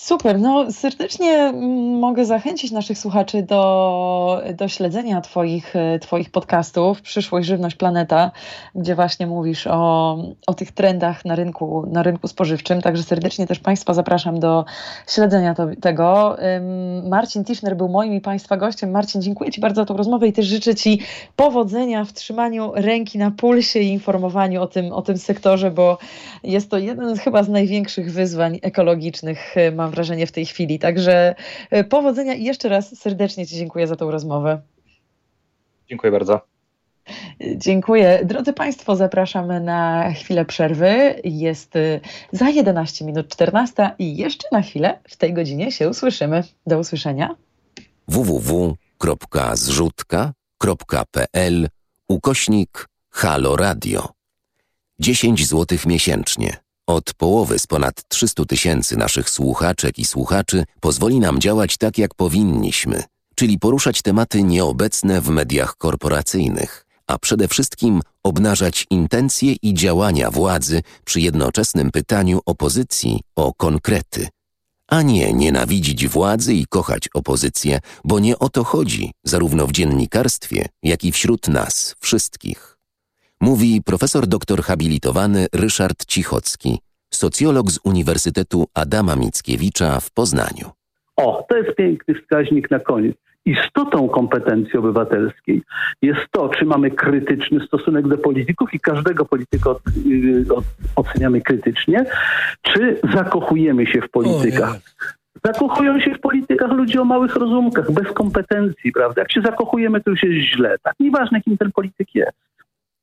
Super, no serdecznie mogę zachęcić naszych słuchaczy do, do śledzenia twoich, twoich podcastów Przyszłość Żywność Planeta, gdzie właśnie mówisz o, o tych trendach na rynku, na rynku spożywczym, także serdecznie też Państwa zapraszam do śledzenia to, tego. Marcin Tischner był moim i Państwa gościem. Marcin, dziękuję Ci bardzo za tą rozmowę i też życzę Ci powodzenia w trzymaniu ręki na pulsie i informowaniu o tym, o tym sektorze, bo jest to jeden chyba z największych wyzwań ekologicznych, mam mam wrażenie, w tej chwili. Także e, powodzenia i jeszcze raz serdecznie Ci dziękuję za tą rozmowę. Dziękuję bardzo. Dziękuję. Drodzy Państwo, zapraszamy na chwilę przerwy. Jest e, za 11 minut 14 i jeszcze na chwilę w tej godzinie się usłyszymy. Do usłyszenia. www.zrzutka.pl ukośnik Halo Radio. 10 zł miesięcznie od połowy z ponad 300 tysięcy naszych słuchaczek i słuchaczy pozwoli nam działać tak, jak powinniśmy, czyli poruszać tematy nieobecne w mediach korporacyjnych, a przede wszystkim obnażać intencje i działania władzy przy jednoczesnym pytaniu opozycji o konkrety. A nie nienawidzić władzy i kochać opozycję, bo nie o to chodzi, zarówno w dziennikarstwie, jak i wśród nas wszystkich. Mówi profesor doktor habilitowany Ryszard Cichocki, socjolog z Uniwersytetu Adama Mickiewicza w Poznaniu. O, to jest piękny wskaźnik na koniec. Istotą kompetencji obywatelskiej jest to, czy mamy krytyczny stosunek do polityków i każdego polityka od, y, od, oceniamy krytycznie, czy zakochujemy się w politykach. Zakochują się w politykach ludzie o małych rozumkach, bez kompetencji, prawda? Jak się zakochujemy, to już jest źle. Tak nieważne, kim ten polityk jest.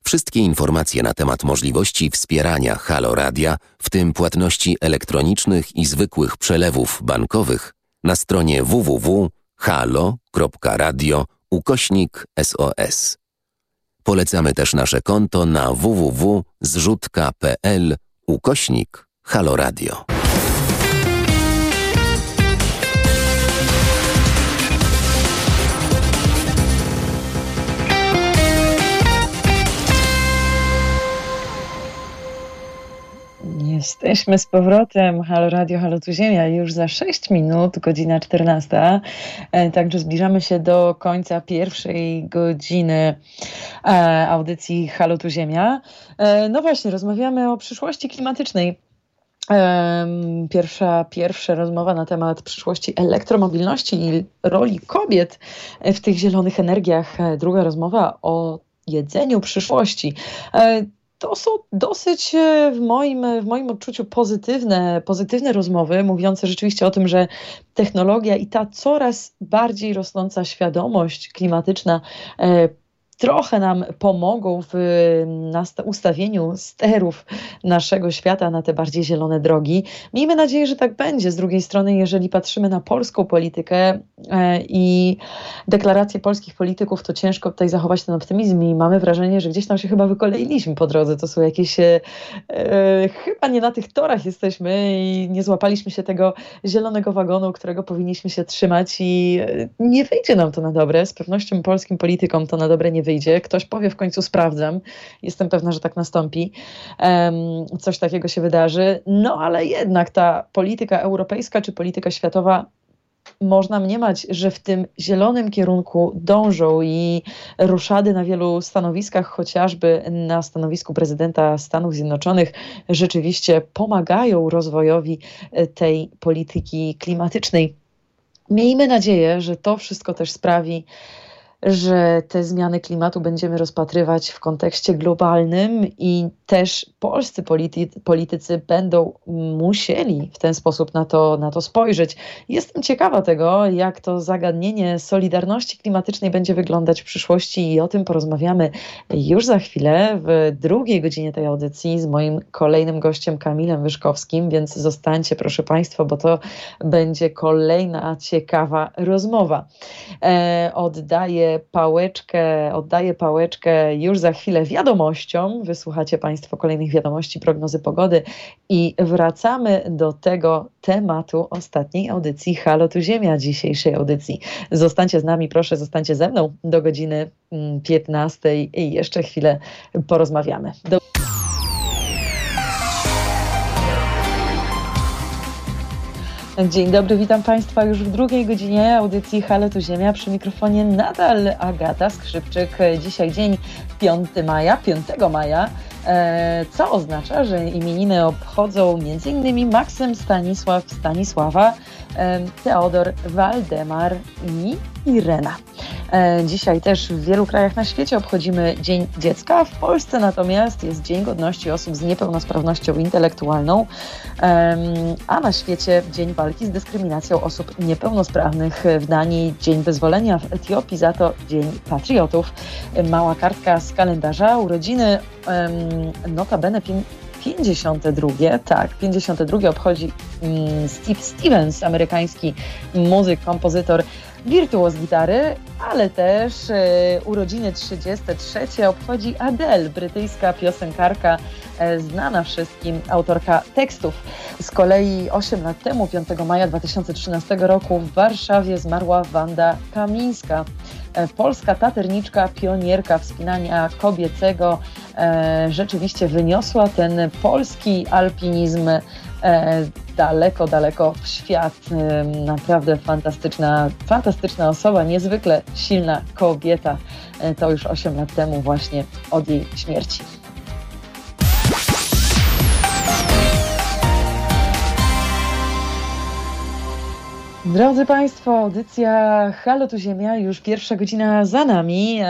Wszystkie informacje na temat możliwości wspierania Halo Radia, w tym płatności elektronicznych i zwykłych przelewów bankowych, na stronie www.halo.radio ukośnik SOS. Polecamy też nasze konto na www.zrzutka.pl ukośnik Halo Radio. Jesteśmy z powrotem. Halo Radio, halo tu Ziemia. Już za 6 minut, godzina 14. E, także zbliżamy się do końca pierwszej godziny e, audycji Halo tu Ziemia. E, no właśnie, rozmawiamy o przyszłości klimatycznej Pierwsza, pierwsza rozmowa na temat przyszłości elektromobilności i roli kobiet w tych zielonych energiach. Druga rozmowa o jedzeniu przyszłości. E, to są dosyć e, w moim, w moim odczuciu pozytywne, pozytywne rozmowy, mówiące rzeczywiście o tym, że technologia i ta coraz bardziej rosnąca świadomość klimatyczna e, trochę nam pomogą w ustawieniu sterów naszego świata na te bardziej zielone drogi. Miejmy nadzieję, że tak będzie. Z drugiej strony, jeżeli patrzymy na polską politykę e, i deklaracje polskich polityków, to ciężko tutaj zachować ten optymizm i mamy wrażenie, że gdzieś tam się chyba wykoleiliśmy po drodze. To są jakieś, e, e chyba nie na tych torach jesteśmy i nie złapaliśmy się tego zielonego wagonu, którego powinniśmy się trzymać i e, nie wyjdzie nam to na dobre. Z pewnością polskim politykom to na dobre nie wyjdzie. Ktoś powie w końcu sprawdzam. Jestem pewna, że tak nastąpi. Coś takiego się wydarzy. No ale jednak ta polityka europejska czy polityka światowa można mniemać, że w tym zielonym kierunku dążą i ruszady na wielu stanowiskach, chociażby na stanowisku prezydenta Stanów Zjednoczonych, rzeczywiście pomagają rozwojowi tej polityki klimatycznej. Miejmy nadzieję, że to wszystko też sprawi, że te zmiany klimatu będziemy rozpatrywać w kontekście globalnym i też polscy polity, politycy będą musieli w ten sposób na to, na to spojrzeć. Jestem ciekawa tego, jak to zagadnienie solidarności klimatycznej będzie wyglądać w przyszłości i o tym porozmawiamy już za chwilę w drugiej godzinie tej audycji z moim kolejnym gościem Kamilem Wyszkowskim, więc zostańcie proszę Państwa, bo to będzie kolejna ciekawa rozmowa. E, oddaję pałeczkę, oddaję pałeczkę już za chwilę wiadomościom. Wysłuchacie Państwo kolejnych wiadomości, prognozy pogody i wracamy do tego tematu ostatniej audycji Halo tu Ziemia, dzisiejszej audycji. Zostańcie z nami, proszę, zostańcie ze mną do godziny 15 mm, i jeszcze chwilę porozmawiamy. Do Dzień dobry, witam Państwa już w drugiej godzinie audycji Halo tu Ziemia. Przy mikrofonie nadal Agata Skrzypczyk. Dzisiaj dzień 5 maja, 5 maja, e, co oznacza, że imieniny obchodzą m.in. Maksym Stanisław Stanisława, Teodor Waldemar i Irena. Dzisiaj też w wielu krajach na świecie obchodzimy Dzień Dziecka. W Polsce natomiast jest Dzień Godności Osób z Niepełnosprawnością Intelektualną, a na świecie Dzień Walki z Dyskryminacją Osób Niepełnosprawnych. W Danii Dzień Wyzwolenia, w Etiopii za to Dzień Patriotów. Mała kartka z kalendarza urodziny, notabene 52, tak, 52 obchodzi mm, Steve Stevens, amerykański muzyk, kompozytor, wirtuoz gitary, ale też e, urodziny 33 obchodzi Adele, brytyjska piosenkarka, e, znana wszystkim autorka tekstów. Z kolei 8 lat temu, 5 maja 2013 roku w Warszawie zmarła Wanda Kamińska, e, polska taterniczka, pionierka wspinania kobiecego. Rzeczywiście wyniosła ten polski alpinizm daleko, daleko w świat. E, naprawdę fantastyczna, fantastyczna osoba, niezwykle silna kobieta. E, to już 8 lat temu właśnie od jej śmierci. Drodzy Państwo, audycja Halo tu Ziemia, już pierwsza godzina za nami.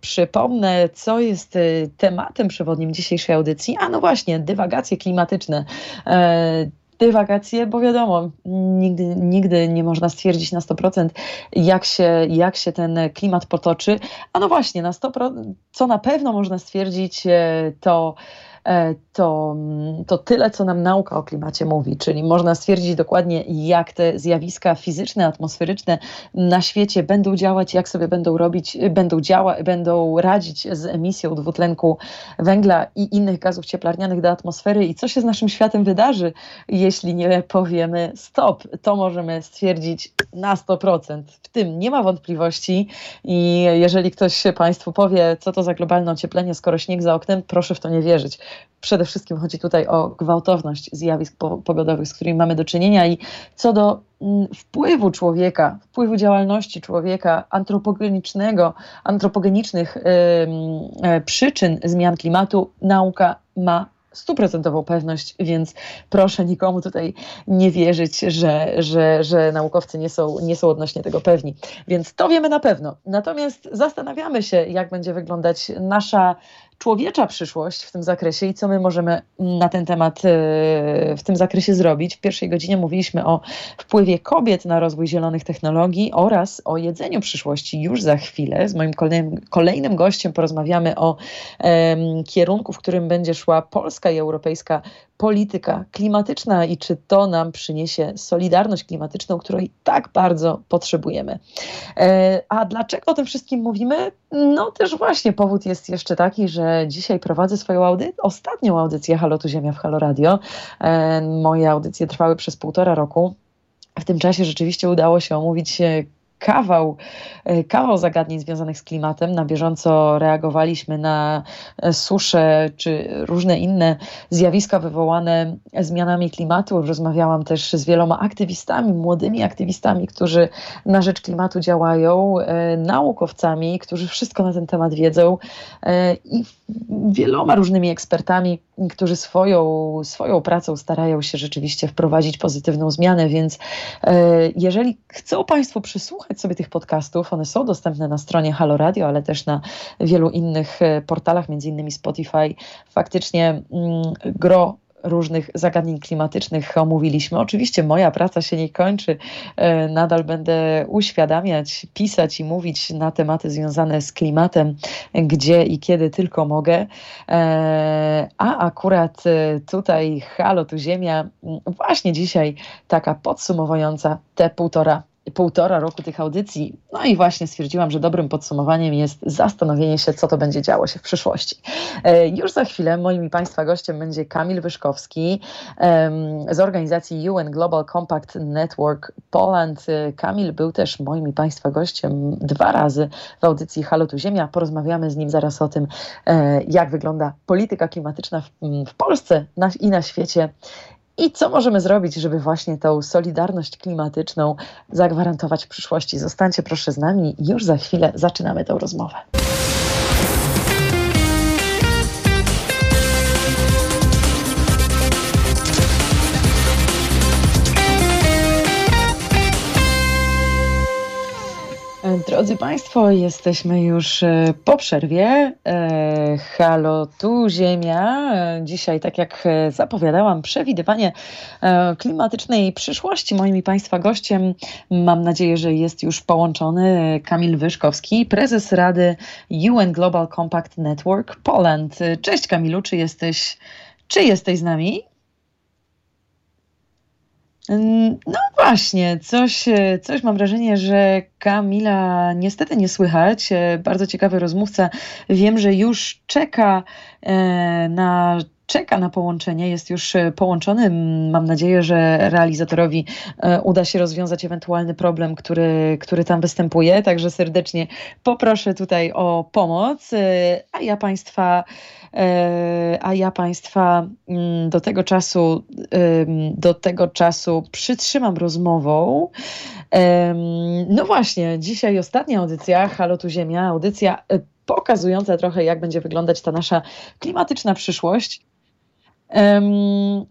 przypomnę, co jest e, tematem przewodnim dzisiejszej audycji. A no właśnie, dywagacje klimatyczne e, dywagacje, bo wiadomo, nigdy, nigdy nie można stwierdzić na 100%, jak się, jak się ten klimat potoczy. A no właśnie, na 100%, co na pewno można stwierdzić, e, to to, to tyle, co nam nauka o klimacie mówi, czyli można stwierdzić dokładnie, jak te zjawiska fizyczne, atmosferyczne na świecie będą działać, jak sobie będą robić, będą działać, będą radzić z emisją dwutlenku węgla i innych gazów cieplarnianych do atmosfery i co się z naszym światem wydarzy, jeśli nie powiemy stop. To możemy stwierdzić na 100%. W tym nie ma wątpliwości i jeżeli ktoś Państwu powie, co to za globalne ocieplenie, skoro śnieg za oknem, proszę w to nie wierzyć. Przede wszystkim chodzi tutaj o gwałtowność zjawisk pogodowych, z którymi mamy do czynienia i co do mm, wpływu człowieka, wpływu działalności człowieka, antropogenicznego, antropogenicznych yy, przyczyn zmian klimatu, nauka ma stuprocentową pewność, więc proszę nikomu tutaj nie wierzyć, że, że, że naukowcy nie są, nie są odnośnie tego pewni. Więc to wiemy na pewno. Natomiast zastanawiamy się, jak będzie wyglądać nasza człowiecza przyszłość w tym zakresie i co my możemy na ten temat e, w tym zakresie zrobić. W pierwszej godzinie mówiliśmy o wpływie kobiet na rozwój zielonych technologii oraz o jedzeniu przyszłości. Już za chwilę z moim kolejnym, kolejnym gościem porozmawiamy o um, kierunku, w którym będzie szła polska i europejska polityka klimatyczna i czy to nam przyniesie solidarność klimatyczną, której tak bardzo potrzebujemy. E, a dlaczego o tym wszystkim mówimy? No też właśnie powód jest jeszcze taki, że dzisiaj prowadzę swoją audycję, ostatnią audycję Halotu Ziemia w Halo Radio. E, moje audycje trwały przez półtora roku. W tym czasie rzeczywiście udało się omówić kawał, e, kawał zagadnień związanych z klimatem. Na bieżąco reagowaliśmy na e, susze czy różne inne zjawiska wywołane zmianami klimatu. Rozmawiałam też z wieloma aktywistami, młodymi aktywistami, którzy na rzecz klimatu działają, e, naukowcami, którzy wszystko na ten temat wiedzą i wieloma różnymi ekspertami, którzy swoją, swoją pracą starają się rzeczywiście wprowadzić pozytywną zmianę, więc jeżeli chcą Państwo przysłuchać sobie tych podcastów. One są dostępne na stronie Halo Radio, ale też na wielu innych e, portalach, między innymi Spotify. Faktycznie mm, gro różnych zagadnień klimatycznych omówiliśmy. Oczywiście moja praca się nie kończy. E, nadal będę uświadamiać, pisać i mówić na tematy związane z klimatem, gdzie i kiedy tylko mogę. E, a akurat tutaj Halo, tu Ziemia, właśnie dzisiaj taka podsumowująca te półtora półtora roku tych audycji. No i właśnie stwierdziłam, że dobrym podsumowaniem jest zastanowienie się, co to będzie działo się w przyszłości. E, już za chwilę moim i Państwa gościem będzie Kamil Wyszkowski z organizacji UN Global Compact Network Poland. E, Kamil był też moim i Państwa gościem dwa razy w audycji Halo tu Ziemia. Porozmawiamy z nim zaraz o tym, e, jak wygląda polityka klimatyczna w, w Polsce i na świecie i co możemy zrobić, żeby właśnie tą solidarność klimatyczną zagwarantować w przyszłości? Zostańcie proszę z nami, już za chwilę zaczynamy tę rozmowę. Drodzy Państwo, jesteśmy już e, po przerwie. E, halo, tu Ziemia. E, dzisiaj, tak jak zapowiadałam, przewidywanie klimatycznej przyszłości. Moim i Państwa gościem, mam nadzieję, że jest już połączony Kamil Wyszkowski, prezes Rady UN Global Compact Network Poland. Cześć Kamilu, czy jesteś, czy jesteś z nami? No właśnie, coś, e, coś mam wrażenie, że Kamila niestety nie słychać. E, bardzo ciekawy rozmówca. Wiem, że już czeka e, na czeka na połączenie, jest już połączony. Mam nadzieję, że realizatorowi uda się rozwiązać ewentualny problem, który, który tam występuje. Także serdecznie poproszę tutaj o pomoc, a ja Państwa E, a ja Państwa mm, do tego czasu, do tego czasu przytrzymam rozmową. No właśnie, dzisiaj ostatnia audycja Halo tu Ziemia, audycja e, pokazująca trochę, jak będzie wyglądać ta nasza klimatyczna przyszłość.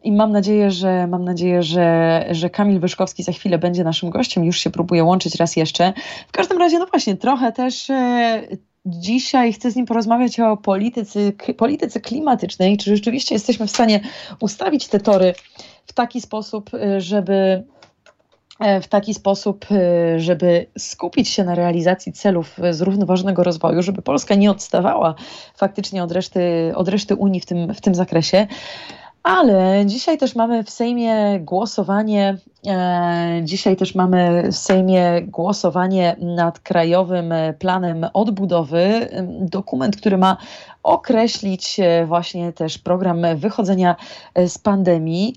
I mam nadzieję, że mam nadzieję, że, że Kamil Wyszkowski za chwilę będzie naszym gościem. Już się próbuje łączyć raz jeszcze. W każdym razie, no właśnie, trochę też e, Dzisiaj chcę z nim porozmawiać o polityce, polityce klimatycznej. Czy rzeczywiście jesteśmy w stanie ustawić te tory w taki sposób, y, żeby e, w taki sposób, y, żeby skupić się na realizacji celów zrównoważonego rozwoju, żeby Polska nie odstawała faktycznie od reszty, od reszty Unii w tym, w tym zakresie. Ale dzisiaj też mamy w Sejmie głosowanie. E, dzisiaj też mamy w Sejmie głosowanie nad Krajowym Planem Odbudowy. Dokument, który ma określić e, właśnie też program wychodzenia e, z pandemii.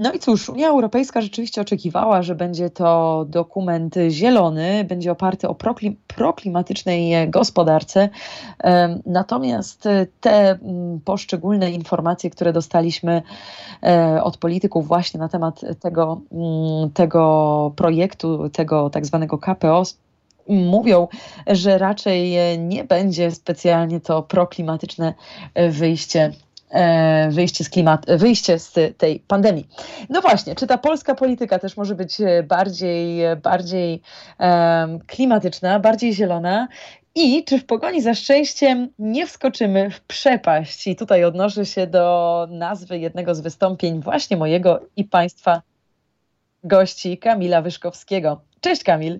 No i cóż, Unia Europejska rzeczywiście oczekiwała, że będzie to dokument zielony, będzie oparty o proklim proklimatycznej gospodarce. Natomiast te poszczególne informacje, które dostaliśmy e, od polityków właśnie na temat tego, tego projektu, tego tak zwanego KPO, mówią, że raczej nie będzie specjalnie to proklimatyczne wyjście e, wyjście z, klimat, wyjście z tej pandemii. No właśnie, czy ta polska polityka też może być bardziej, bardziej klimatyczna, bardziej zielona? I czy w pogoni za szczęściem nie wskoczymy w przepaść? I tutaj odnoszę się do nazwy jednego z wystąpień właśnie mojego i Państwa gości, Kamila Wyszkowskiego. Cześć Kamil.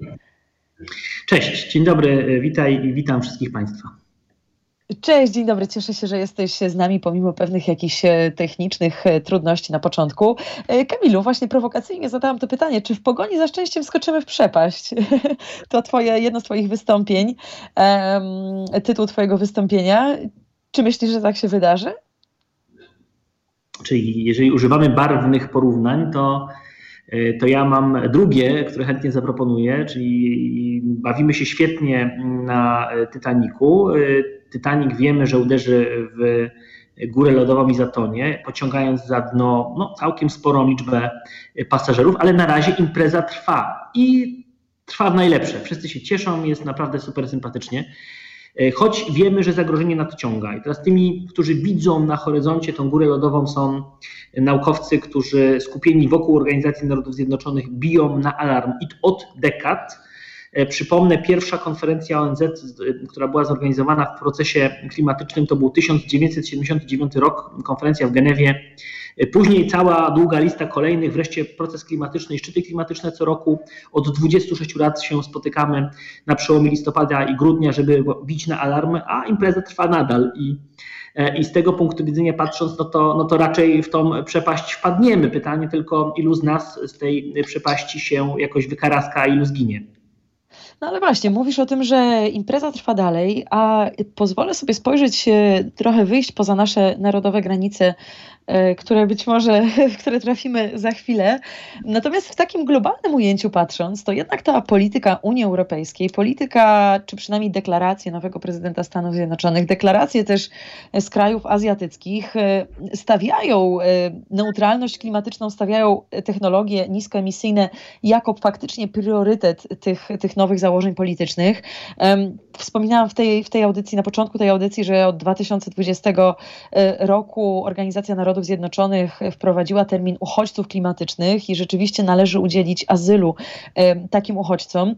Cześć, dzień dobry, witaj i witam wszystkich Państwa. Cześć, dzień dobry. Cieszę się, że jesteś z nami pomimo pewnych jakichś e, technicznych e, trudności na początku. E, Kamilu, właśnie prowokacyjnie zadałam to pytanie, czy w pogoni za szczęściem skoczymy w przepaść? <laughs> To twoje, jedno z Twoich wystąpień, um, tytuł Twojego wystąpienia. Czy myślisz, że tak się wydarzy? Czyli jeżeli używamy barwnych porównań, to to ja mam drugie, które chętnie zaproponuję, czyli bawimy się świetnie na Titaniku. Titanic wiemy, że uderzy w górę lodową i zatonie, pociągając za dno no, całkiem sporą liczbę pasażerów, ale na razie impreza trwa i trwa w najlepsze. Wszyscy się cieszą, jest naprawdę super sympatycznie. Choć wiemy, że zagrożenie nadciąga. I teraz tymi, którzy widzą na horyzoncie tą górę lodową, są naukowcy, którzy skupieni wokół Organizacji Narodów Zjednoczonych biją na alarm od dekad E, przypomnę, pierwsza konferencja ONZ, która była zorganizowana w procesie klimatycznym, to był 1979 rok, konferencja w Genewie. E, później cała długa lista kolejnych, wreszcie proces klimatyczny i szczyty klimatyczne co roku. Od 26 lat się spotykamy na przełomie listopada i grudnia, żeby bić na alarmy, a impreza trwa nadal i e, i z tego punktu widzenia patrząc, no to, no to raczej w tą przepaść wpadniemy. Pytanie tylko, ilu z nas z tej przepaści się jakoś wykaraska, a ilu zginie. No ale właśnie, mówisz o tym, że impreza trwa dalej, a pozwolę sobie spojrzeć, e, trochę wyjść poza nasze narodowe granice E, które być może, w <laughs> które trafimy za chwilę. Natomiast w takim globalnym ujęciu patrząc, to jednak ta polityka Unii Europejskiej, polityka, czy przynajmniej deklaracje nowego prezydenta Stanów Zjednoczonych, deklaracje też z krajów azjatyckich e, stawiają neutralność klimatyczną, stawiają technologie niskoemisyjne jako faktycznie priorytet tych, tych nowych założeń politycznych. Wspominałam w tej, w tej audycji, na początku tej audycji, że od 2020 roku Organizacja Narodów Narodów Zjednoczonych wprowadziła termin uchodźców klimatycznych i rzeczywiście należy udzielić azylu takim uchodźcom.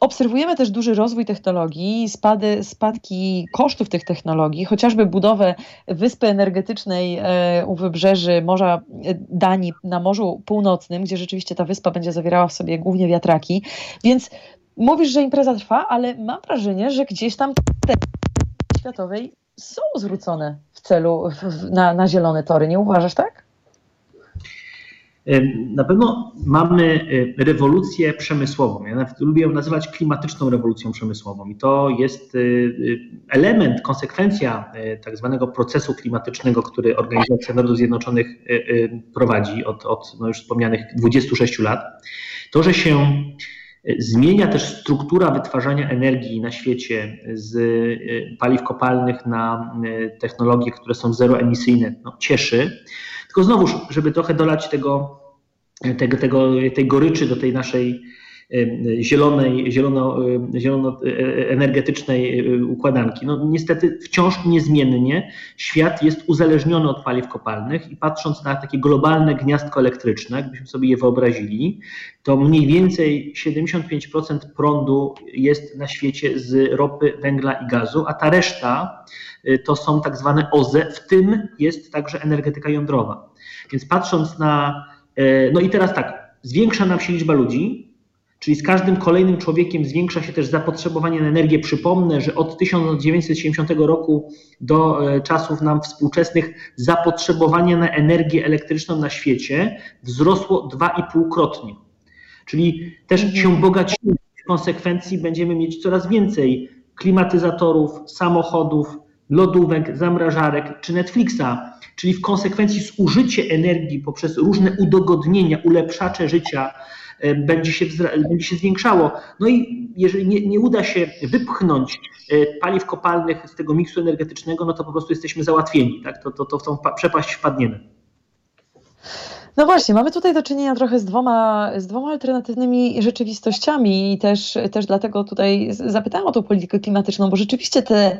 Obserwujemy też duży rozwój technologii, spady, spadki kosztów tych technologii, chociażby budowę wyspy energetycznej e, u wybrzeży Morza e, Danii na Morzu Północnym, gdzie rzeczywiście ta wyspa będzie zawierała w sobie głównie wiatraki. Więc mówisz, że impreza trwa, ale mam wrażenie, że gdzieś tam światowej są zwrócone w celu w, na, na zielone tory. Nie uważasz tak? Na pewno mamy e, rewolucję przemysłową. Ja nawet lubię ją nazywać klimatyczną rewolucją przemysłową. I to jest e, e, element, konsekwencja tak zwanego procesu klimatycznego, który Organizacja Narodów Zjednoczonych prowadzi od, od no już wspomnianych 26 lat. To, że się Zmienia też struktura wytwarzania energii na świecie z e, paliw kopalnych na e, technologie, które są zeroemisyjne. No, cieszy. Tylko znowuż, żeby trochę dolać tego, tego, tego, tej goryczy do tej naszej zielonej, zielono, zielono-energetycznej e, układanki. No, niestety wciąż niezmiennie świat jest uzależniony od paliw kopalnych i patrząc na takie globalne gniazdko elektryczne, jakbyśmy sobie je wyobrazili, to mniej więcej 75% prądu jest na świecie z ropy, węgla i gazu, a ta reszta to są tak zwane OZE, w tym jest także energetyka jądrowa. Więc patrząc na, no i teraz tak, zwiększa nam się liczba ludzi, Czyli z każdym kolejnym człowiekiem zwiększa się też zapotrzebowanie na energię. Przypomnę, że od 1970 roku do e, czasów nam współczesnych zapotrzebowanie na energię elektryczną na świecie wzrosło 2,5-krotnie. Czyli też mhm. się bogacimy. W konsekwencji będziemy mieć coraz więcej klimatyzatorów, samochodów, lodówek, zamrażarek czy Netflixa. Czyli w konsekwencji zużycie energii poprzez różne udogodnienia, ulepszacze życia będzie się, będzie się zwiększało. No i jeżeli nie, nie uda się wypchnąć e, paliw kopalnych z tego miksu energetycznego, no to po prostu jesteśmy załatwieni, tak? to, to, to w tą przepaść wpadniemy. No właśnie, mamy tutaj do czynienia trochę z dwoma, z dwoma alternatywnymi rzeczywistościami i też, też dlatego tutaj zapytałam o tą politykę klimatyczną, bo rzeczywiście te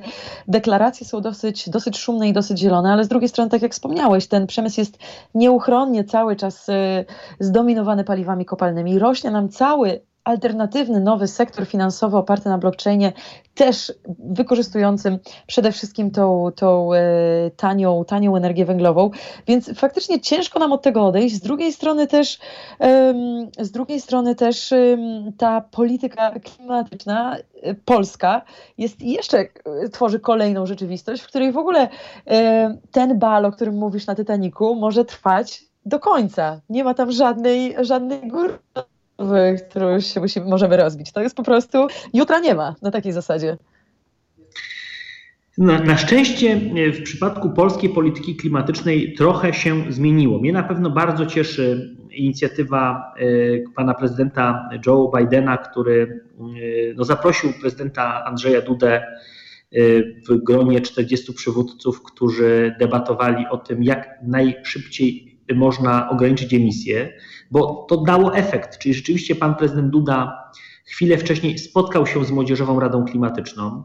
deklaracje są dosyć, dosyć szumne i dosyć zielone, ale z drugiej strony, tak jak wspomniałeś, ten przemysł jest nieuchronnie cały czas y, zdominowany paliwami kopalnymi. Rośnie nam cały alternatywny, nowy sektor finansowy oparty na blockchainie, też wykorzystującym przede wszystkim tą, tą e, tanią, tanią energię węglową. Więc faktycznie ciężko nam od tego odejść. Z drugiej strony też, z drugiej strony też ta polityka klimatyczna e, polska jest jeszcze, e, tworzy kolejną rzeczywistość, w której w ogóle ten bal, o którym mówisz na Titaniku, może trwać do końca. Nie ma tam żadnej, żadnej góry którą się musimy, możemy rozbić. To jest po prostu, jutra nie ma na takiej zasadzie. Na, na, szczęście e, w przypadku polskiej polityki klimatycznej trochę się zmieniło. Mnie na pewno bardzo cieszy inicjatywa e, pana prezydenta Joe Bidena, który e, no, zaprosił prezydenta Andrzeja Dudę w gronie 40 przywódców, którzy debatowali o tym, jak najszybciej można ograniczyć emisje bo to dało efekt. Czyli rzeczywiście pan prezydent Duda chwilę wcześniej spotkał się z Młodzieżową Radą Klimatyczną,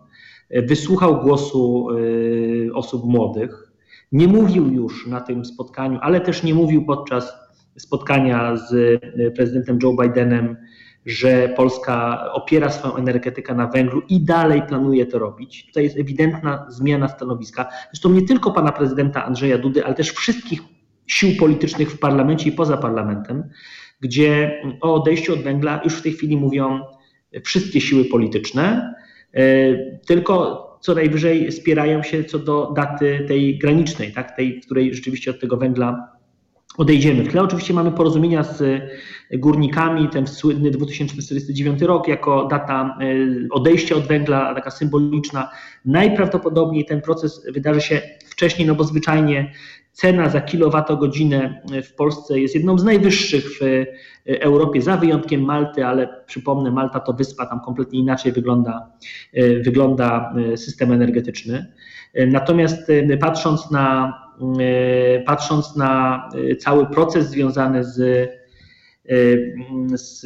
wysłuchał głosu y, osób młodych, nie mówił już na tym spotkaniu, ale też nie mówił podczas spotkania z y, prezydentem Joe Bidenem, że Polska opiera swoją energetykę na węglu i dalej planuje to robić. Tutaj jest ewidentna zmiana stanowiska. Zresztą nie tylko pana prezydenta Andrzeja Dudy, ale też wszystkich sił politycznych w parlamencie i poza parlamentem, gdzie o odejściu od węgla już w tej chwili mówią wszystkie siły polityczne, e, tylko co najwyżej spierają się co do daty tej granicznej, tak, tej, w której rzeczywiście od tego węgla odejdziemy. W tle oczywiście mamy porozumienia z górnikami, ten słynny 2049 rok jako data e, odejścia od węgla, taka symboliczna. Najprawdopodobniej ten proces wydarzy się wcześniej, no bo zwyczajnie Cena za kilowatogodzinę w Polsce jest jedną z najwyższych w Europie, za wyjątkiem Malty, ale przypomnę, Malta to wyspa, tam kompletnie inaczej wygląda, wygląda system energetyczny. Natomiast patrząc na, patrząc na cały proces związany z z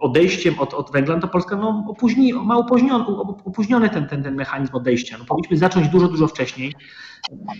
odejściem od, od węgla, to Polska no, opóźni, ma opóźniony, opóźniony ten, ten, ten mechanizm odejścia. No, powinniśmy zacząć dużo, dużo wcześniej.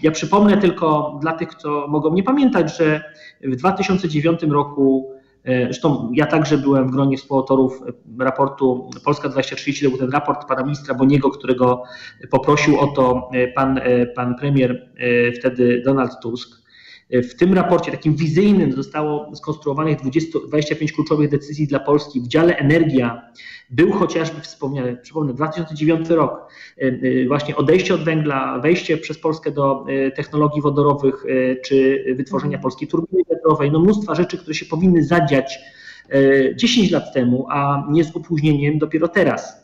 Ja przypomnę tylko dla tych, co mogą nie pamiętać, że w 2009 roku, e, zresztą ja także byłem w gronie współautorów raportu Polska 2030, to był ten raport pana ministra Boniego, którego poprosił o to e, pan, e, pan premier wtedy Donald Tusk. W tym raporcie takim wizyjnym zostało skonstruowanych 20, 25 kluczowych decyzji dla Polski w dziale energia. Był chociażby wspomniany, przypomnę, 2009 rok, e, e, właśnie odejście od węgla, wejście przez Polskę do e, technologii wodorowych czy wytworzenia polskiej turbiny wiatrowej, no mnóstwa rzeczy, które się powinny zadziać 10 lat temu, a nie z opóźnieniem dopiero teraz.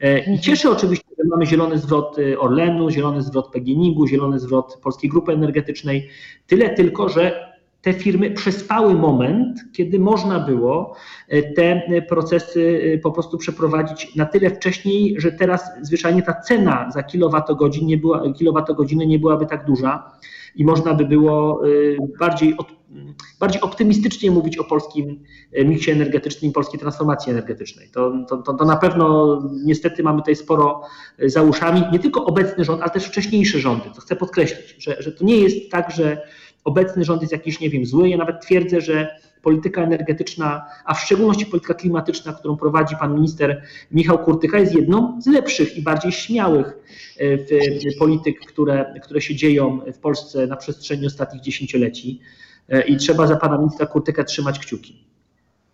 I mhm. cieszy oczywiście, że mamy zielony zwrot Orlenu, zielony zwrot PGNiG-u, zielony zwrot Polskiej Grupy Energetycznej. Tyle tylko, że te firmy przespały moment, kiedy można było e, te procesy e, po prostu przeprowadzić na tyle wcześniej, że teraz zwyczajnie ta cena za kilowatogodzin nie była, kilowatogodzinę nie byłaby tak duża i można by było e, bardziej, bardziej optymistycznie mówić o polskim miksie energetycznym, polskiej transformacji energetycznej. To, to, to, to na pewno niestety mamy tutaj sporo za uszami, nie tylko obecny rząd, ale też wcześniejsze rządy. To chcę podkreślić, że, że to nie jest tak, że obecny rząd jest jakiś, nie wiem, zły. Ja nawet twierdzę, że polityka energetyczna, a w szczególności polityka klimatyczna, którą prowadzi pan minister Michał Kurtyka, jest jedną z lepszych i bardziej śmiałych e, polityk, które, które się dzieją w Polsce na przestrzeni ostatnich dziesięcioleci. E, I trzeba za pana ministra Kurtyka trzymać kciuki.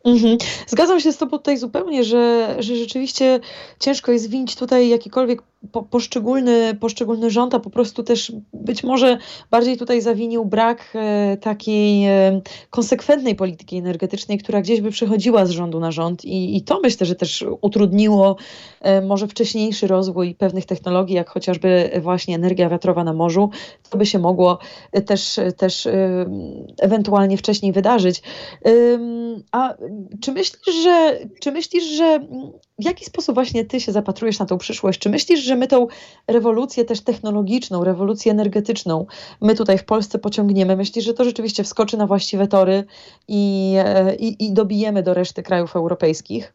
Mhm. Zgadzam się z Tobą tutaj zupełnie, że, że rzeczywiście ciężko jest winić tutaj jakikolwiek po, poszczególny, poszczególny rząd, a po prostu też być może bardziej tutaj zawinił brak e, takiej e, konsekwentnej polityki energetycznej, która gdzieś by przechodziła z rządu na rząd i, i to myślę, że też utrudniło e, może wcześniejszy rozwój pewnych technologii, jak chociażby właśnie energia wiatrowa na morzu, to by się mogło też, też e, ewentualnie wcześniej wydarzyć. A czy myślisz, że, czy myślisz, że w jaki sposób właśnie ty się zapatrujesz na tą przyszłość? Czy myślisz, że my tą rewolucję też technologiczną, rewolucję energetyczną, my tutaj w Polsce pociągniemy? Myślisz, że to rzeczywiście wskoczy na właściwe tory i, e, i, i dobijemy do reszty krajów europejskich?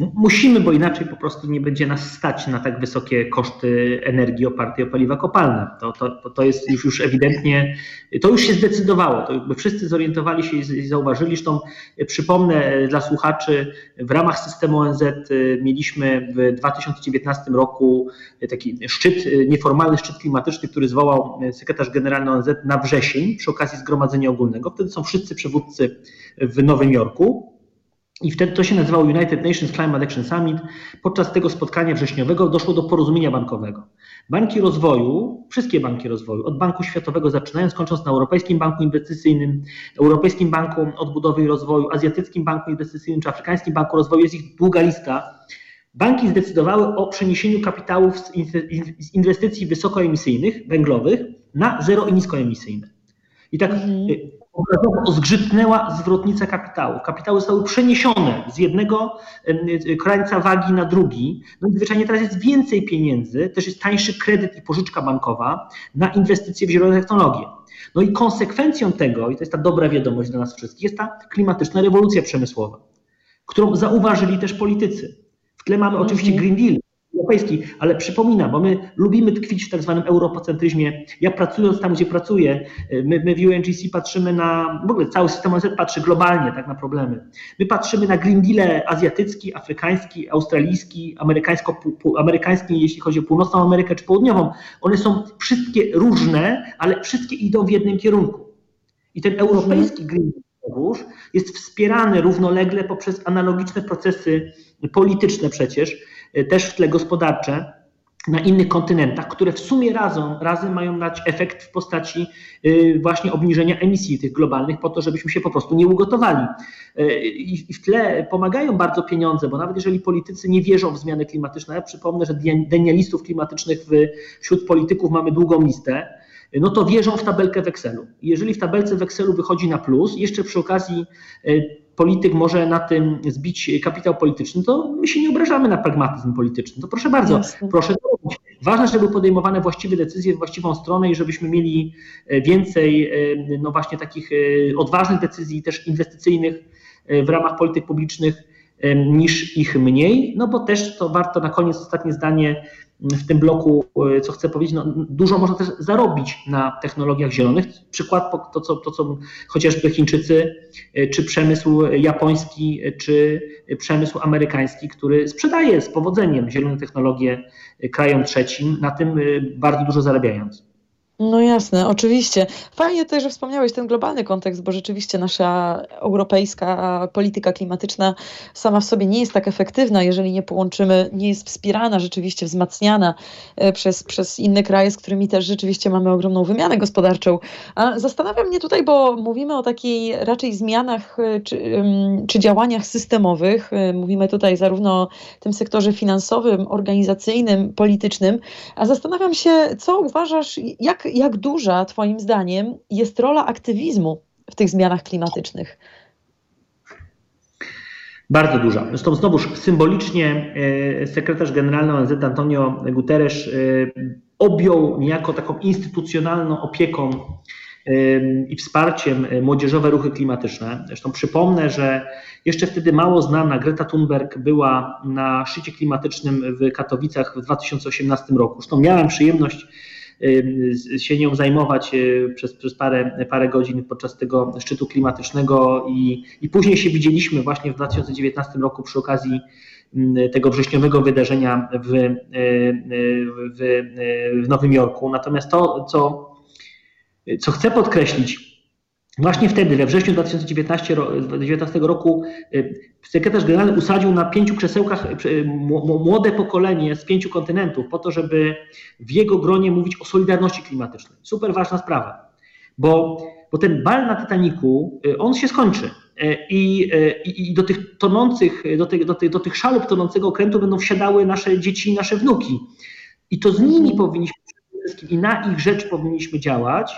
Musimy, bo inaczej po prostu nie będzie nas stać na tak wysokie koszty energii opartej o paliwa kopalne. To, to, to jest już, już ewidentnie, to już się zdecydowało. To jakby wszyscy zorientowali się i zauważyli. Zresztą przypomnę dla słuchaczy, w ramach systemu ONZ y, mieliśmy w 2019 roku taki szczyt, nieformalny szczyt klimatyczny, który zwołał sekretarz generalny ONZ na wrzesień przy okazji Zgromadzenia Ogólnego. Wtedy są wszyscy przywódcy w Nowym Jorku. I wtedy to się nazywało United Nations Climate Action Summit. Podczas tego spotkania wrześniowego doszło do porozumienia bankowego. Banki rozwoju, wszystkie banki rozwoju, od Banku Światowego zaczynając, kończąc na Europejskim Banku Inwestycyjnym, Europejskim Banku Odbudowy i Rozwoju, Azjatyckim Banku Inwestycyjnym czy Afrykańskim Banku Rozwoju, jest ich długa lista. Banki zdecydowały o przeniesieniu kapitałów z inwestycji wysokoemisyjnych, węglowych, na zero i niskoemisyjne. I tak mhm obrazowo zgrzytnęła zwrotnica kapitału. Kapitały zostały przeniesione z jednego krańca wagi na drugi. No i zwyczajnie teraz jest więcej pieniędzy, też jest tańszy kredyt i pożyczka bankowa na inwestycje w zielone technologie. No i konsekwencją tego, i to jest ta dobra wiadomość dla nas wszystkich, jest ta klimatyczna rewolucja przemysłowa, którą zauważyli też politycy. W tle mamy oczywiście mhm. Green Deal, europejski, ale przypominam, bo my lubimy tkwić w tak zwanym europocentryzmie. Ja pracując tam, gdzie pracuję, my, my w UNGC patrzymy na, w ogóle cały system ONZ patrzy globalnie tak na problemy. My patrzymy na Green Deal azjatycki, afrykański, australijski, amerykańsko, amerykański, jeśli chodzi o północną Amerykę czy południową. One są wszystkie różne, ale wszystkie idą w jednym kierunku. I ten europejski Green Deal jest wspierany równolegle poprzez analogiczne procesy polityczne przecież, E, też w tle gospodarcze na innych kontynentach, które w sumie razem, razem mają dać efekt w postaci e, właśnie obniżenia emisji tych globalnych, po to, żebyśmy się po prostu nie ugotowali. E, I w tle pomagają bardzo pieniądze, bo nawet jeżeli politycy nie wierzą w zmiany klimatyczne, ja przypomnę, że denialistów klimatycznych wśród polityków mamy długą listę, no to wierzą w tabelkę w Excelu. Jeżeli w tabelce w Excelu wychodzi na plus, jeszcze przy okazji polityk może na tym zbić kapitał polityczny, to my się nie obrażamy na pragmatyzm polityczny. To proszę bardzo, Jasne. proszę to robić. Ważne, żeby podejmowane właściwe decyzje w właściwą stronę i żebyśmy mieli e, więcej e, no właśnie takich e, odważnych decyzji też inwestycyjnych w ramach polityk publicznych niż ich mniej, no bo też to warto na koniec ostatnie zdanie w tym bloku, e, co chcę powiedzieć, no, dużo można też zarobić na technologiach zielonych. Przykład to, co, to, co chociażby Chińczycy, e, czy przemysł japoński, e, czy przemysł amerykański, który sprzedaje z powodzeniem zielone technologie krajom trzecim, na tym bardzo dużo zarabiając. No jasne, oczywiście. Fajnie też, że wspomniałeś ten globalny kontekst, bo rzeczywiście nasza europejska polityka klimatyczna sama w sobie nie jest tak efektywna, jeżeli nie połączymy, nie jest wspierana, rzeczywiście wzmacniana e, przez, przez inne kraje, z którymi też rzeczywiście mamy ogromną wymianę gospodarczą. A zastanawia mnie tutaj, bo mówimy o takiej raczej zmianach e, czy, czy działaniach systemowych. E, mówimy tutaj zarówno o tym sektorze finansowym, organizacyjnym, politycznym, a zastanawiam się, co uważasz, jak jak, duża Twoim zdaniem jest rola aktywizmu w tych zmianach klimatycznych? Bardzo duża. Zresztą znowuż symbolicznie e, sekretarz generalny ONZ Antonio Guterres e, objął niejako taką instytucjonalną opieką i wsparciem młodzieżowe ruchy klimatyczne. Zresztą przypomnę, że jeszcze wtedy mało znana Greta Thunberg była na szczycie klimatycznym w Katowicach w 2018 roku. Zresztą miałem przyjemność się nią zajmować e, przez, przez parę, parę godzin podczas tego szczytu klimatycznego i, i później się widzieliśmy właśnie w 2019 roku przy okazji tego wrześniowego wydarzenia w, e, w, w Nowym Jorku. Natomiast to, co, co chcę podkreślić, Właśnie wtedy, we wrześniu 2019 roku, y, sekretarz generalny usadził na pięciu krzesełkach y, młode pokolenie z pięciu kontynentów, po to, żeby w jego gronie mówić o solidarności klimatycznej. Super ważna sprawa, bo, bo ten bal na Titaniku, y, on się skończy. I, i, i do tych tonących, do tych, do, do tych szalup tonącego okrętu będą wsiadały nasze dzieci nasze wnuki. I to z nimi powinniśmy i na ich rzecz powinniśmy działać,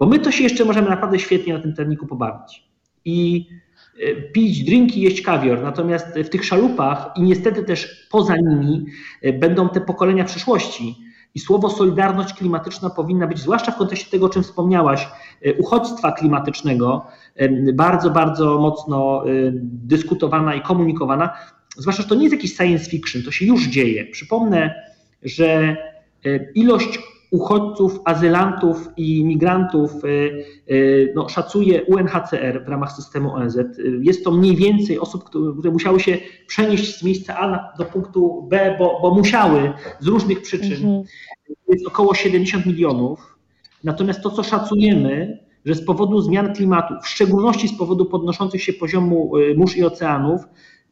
bo my to się jeszcze możemy naprawdę świetnie na tym terniku pobawić. I pić drinki, jeść kawior. Natomiast w tych szalupach i niestety też poza nimi będą te pokolenia przyszłości. I słowo solidarność klimatyczna powinna być, zwłaszcza w kontekście tego, o czym wspomniałaś, uchodźstwa klimatycznego, bardzo, bardzo mocno dyskutowana i komunikowana. Zwłaszcza, że to nie jest jakiś science fiction, to się już dzieje. Przypomnę, że ilość uchodźców, azylantów i migrantów y, y, no, szacuje UNHCR w ramach systemu ONZ. Jest to mniej więcej osób, które musiały się przenieść z miejsca A do punktu B, bo, bo musiały z różnych przyczyn. Mhm. Jest około 70 milionów. Natomiast to, co szacujemy, że z powodu zmian klimatu, w szczególności z powodu podnoszących się poziomu mórz i oceanów,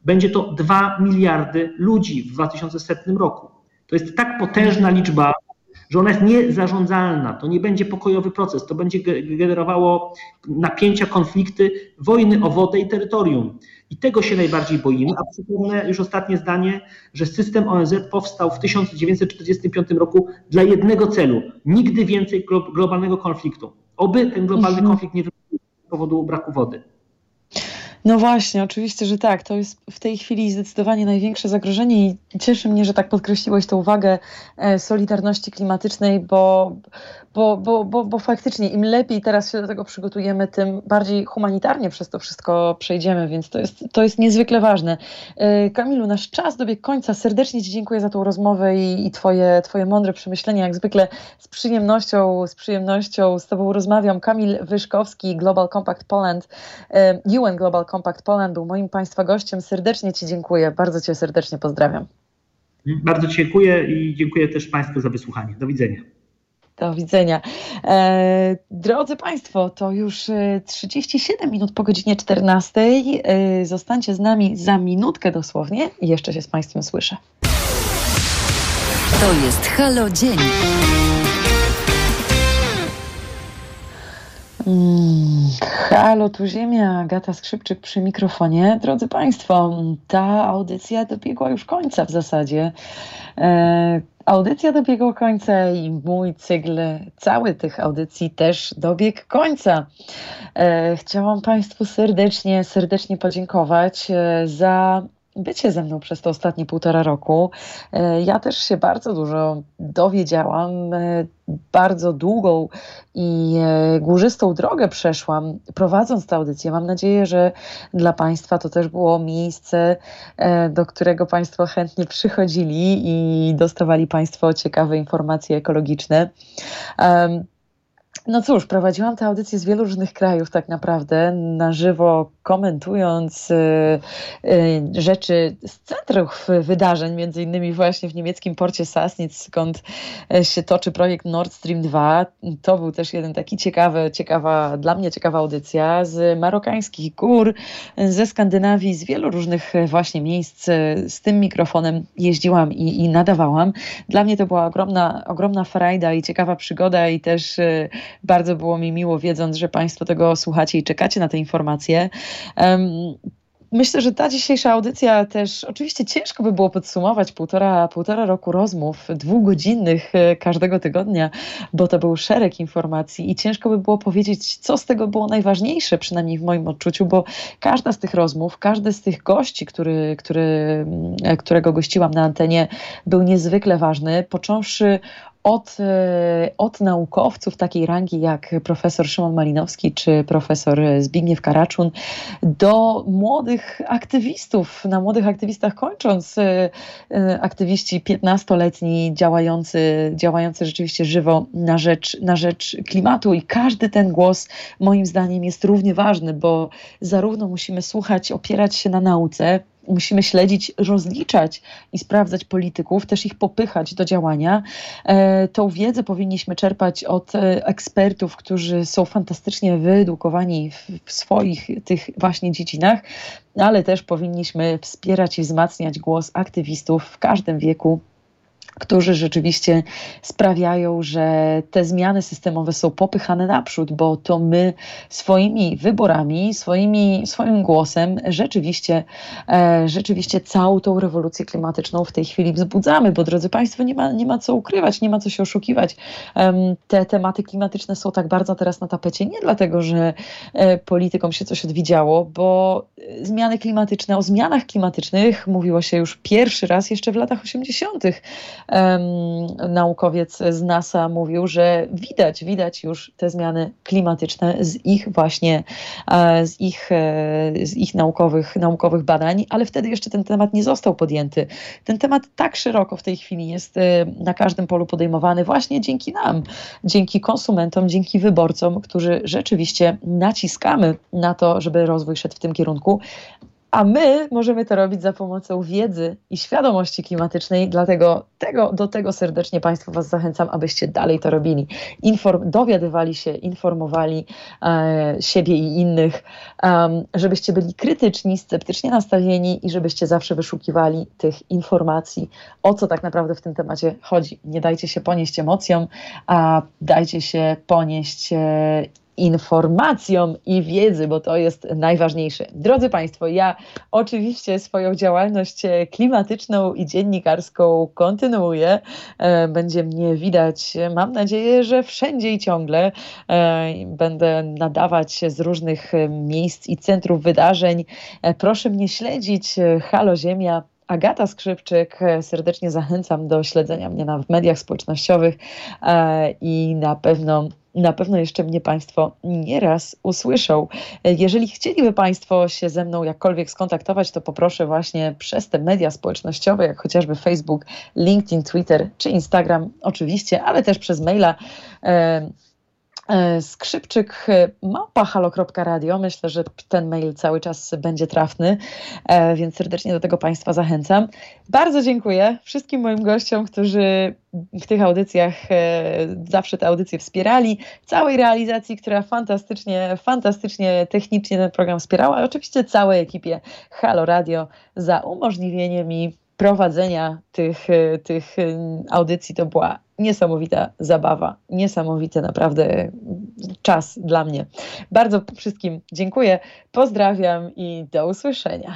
będzie to 2 miliardy ludzi w 2100 roku. To jest tak potężna liczba, że ona jest niezarządzalna. To nie będzie pokojowy proces, to będzie generowało napięcia, konflikty, wojny o wodę i terytorium. I tego się najbardziej boimy. A przypomnę już ostatnie zdanie, że system ONZ powstał w 1945 roku dla jednego celu: nigdy więcej globalnego konfliktu. Oby ten globalny konflikt nie wybuchł z powodu braku wody. No właśnie, oczywiście, że tak. To jest w tej chwili zdecydowanie największe zagrożenie i cieszy mnie, że tak podkreśliłeś tę uwagę e, solidarności klimatycznej, bo, bo, bo, bo, bo faktycznie im lepiej teraz się do tego przygotujemy, tym bardziej humanitarnie przez to wszystko przejdziemy, więc to jest, to jest niezwykle ważne. E, Kamilu, nasz czas dobiegł końca. Serdecznie Ci dziękuję za tą rozmowę i, i twoje, twoje mądre przemyślenia. Jak zwykle z przyjemnością, z przyjemnością z Tobą rozmawiam. Kamil Wyszkowski, Global Compact Poland, e, UN Global Compact Poland był moim Państwa gościem. Serdecznie Ci dziękuję. Bardzo Cię serdecznie pozdrawiam. Bardzo dziękuję i dziękuję też Państwu za wysłuchanie. Do widzenia. Do widzenia. E, drodzy Państwo, to już 37 e, minut po godzinie 14. E, zostańcie z nami za minutkę dosłownie i jeszcze się z Państwem słyszę. To jest Halo Dzień. Mm, halo, tu Ziemia, Agata Skrzypczyk przy mikrofonie. Drodzy Państwo, ta audycja dobiegła już końca w zasadzie. E, audycja dobiegła końca i mój cykl, cały tych audycji też dobiegł końca. E, chciałam Państwu serdecznie, serdecznie podziękować e, za bycie ze mną przez te ostatnie półtora roku. E, ja też się bardzo dużo dowiedziałam, e, bardzo długą i e, górzystą drogę przeszłam, prowadząc tę audycję. Mam nadzieję, że dla Państwa to też było miejsce, do którego Państwo chętnie przychodzili i dostawali Państwo ciekawe informacje ekologiczne. No cóż, prowadziłam tę audycję z wielu różnych krajów, tak naprawdę, na żywo komentując y, y, rzeczy z centrów wydarzeń, między innymi właśnie w niemieckim porcie Sassnitz, skąd e, się toczy projekt Nord Stream 2. To był też jeden taki ciekawy, ciekawa, dla mnie ciekawa audycja z marokańskich gór, ze Skandynawii, z wielu różnych właśnie miejsc. Z tym mikrofonem jeździłam i, i nadawałam. Dla mnie to była ogromna, ogromna frajda i ciekawa przygoda i też bardzo było mi miło, wiedząc, że Państwo tego słuchacie i czekacie na te informacje. Myślę, że ta dzisiejsza audycja też, oczywiście ciężko by było podsumować półtora, półtora roku rozmów, dwugodzinnych e, każdego tygodnia, bo to był szereg informacji i ciężko by było powiedzieć, co z tego było najważniejsze, przynajmniej w moim odczuciu, bo każda z tych rozmów, każdy z tych gości, który, który, e, którego gościłam na antenie, był niezwykle ważny, począwszy od, e, od naukowców takiej rangi jak profesor Szymon Malinowski czy profesor Zbigniew Karaczun do młodych aktywistów, na młodych aktywistach kończąc, e, e, aktywiści 15-letni działający, działający rzeczywiście żywo na rzecz, na rzecz klimatu. I każdy ten głos moim zdaniem jest równie ważny, bo zarówno musimy słuchać, opierać się na nauce, musimy śledzić, rozliczać i sprawdzać polityków, też ich popychać do działania. E, tą wiedzę powinniśmy czerpać od e, ekspertów, którzy są fantastycznie wyedukowani w swoich tych właśnie dziedzinach, ale też powinniśmy wspierać i wzmacniać głos aktywistów w każdym wieku którzy rzeczywiście sprawiają, że te zmiany systemowe są popychane naprzód, bo to my swoimi wyborami, swoimi, swoim głosem rzeczywiście, e, rzeczywiście całą tą rewolucję klimatyczną w tej chwili wzbudzamy, bo drodzy Państwo, nie ma, nie ma co ukrywać, nie ma co się oszukiwać. Te tematy klimatyczne są tak bardzo teraz na tapecie, nie dlatego, że e, politykom się coś odwidziało, bo zmiany klimatyczne, o zmianach klimatycznych mówiło się już pierwszy raz jeszcze w latach 80 naukowiec z NASA mówił, że widać, widać już te zmiany klimatyczne z ich właśnie, e, z ich, e, z ich naukowych, naukowych badań, ale wtedy jeszcze ten temat nie został podjęty. Ten temat tak szeroko w tej chwili jest e, na każdym polu podejmowany właśnie dzięki nam, dzięki konsumentom, dzięki wyborcom, którzy rzeczywiście naciskamy na to, żeby rozwój szedł w tym kierunku, a my możemy to robić za pomocą wiedzy i świadomości klimatycznej, dlatego tego, do tego serdecznie Państwa Was zachęcam, abyście dalej to robili. Inform, dowiadywali się, informowali e, siebie i innych, um, żebyście byli krytyczni, sceptycznie nastawieni i żebyście zawsze wyszukiwali tych informacji, o co tak naprawdę w tym temacie chodzi. Nie dajcie się ponieść emocjom, a dajcie się ponieść e, informacjom i wiedzy, bo to jest najważniejsze. Drodzy Państwo, ja oczywiście swoją działalność klimatyczną i dziennikarską kontynuuję. E, będzie mnie widać, mam nadzieję, że wszędzie i ciągle. E, będę nadawać z różnych miejsc i centrów wydarzeń. E, proszę mnie śledzić. Halo Ziemia Agata Skrzypczyk. Serdecznie zachęcam do śledzenia mnie na, w mediach społecznościowych i na pewno na pewno jeszcze mnie Państwo nieraz usłyszą. Jeżeli chcieliby Państwo się ze mną jakkolwiek skontaktować, to poproszę właśnie przez te media społecznościowe, jak chociażby Facebook, LinkedIn, Twitter czy Instagram, oczywiście, ale też przez maila. E, E, skrzypczyk e, małpa.halo.radio. Myślę, że ten mail cały czas będzie trafny, e, więc serdecznie do tego Państwa zachęcam. Bardzo dziękuję wszystkim moim gościom, którzy w tych audycjach zawsze te audycje wspierali, całej realizacji, która fantastycznie, fantastycznie technicznie ten program wspierała, oczywiście całej ekipie Halo Radio za umożliwienie mi prowadzenia tych, tych audycji. To była niesamowita zabawa, niesamowity naprawdę czas dla mnie. Bardzo wszystkim dziękuję, pozdrawiam i do usłyszenia.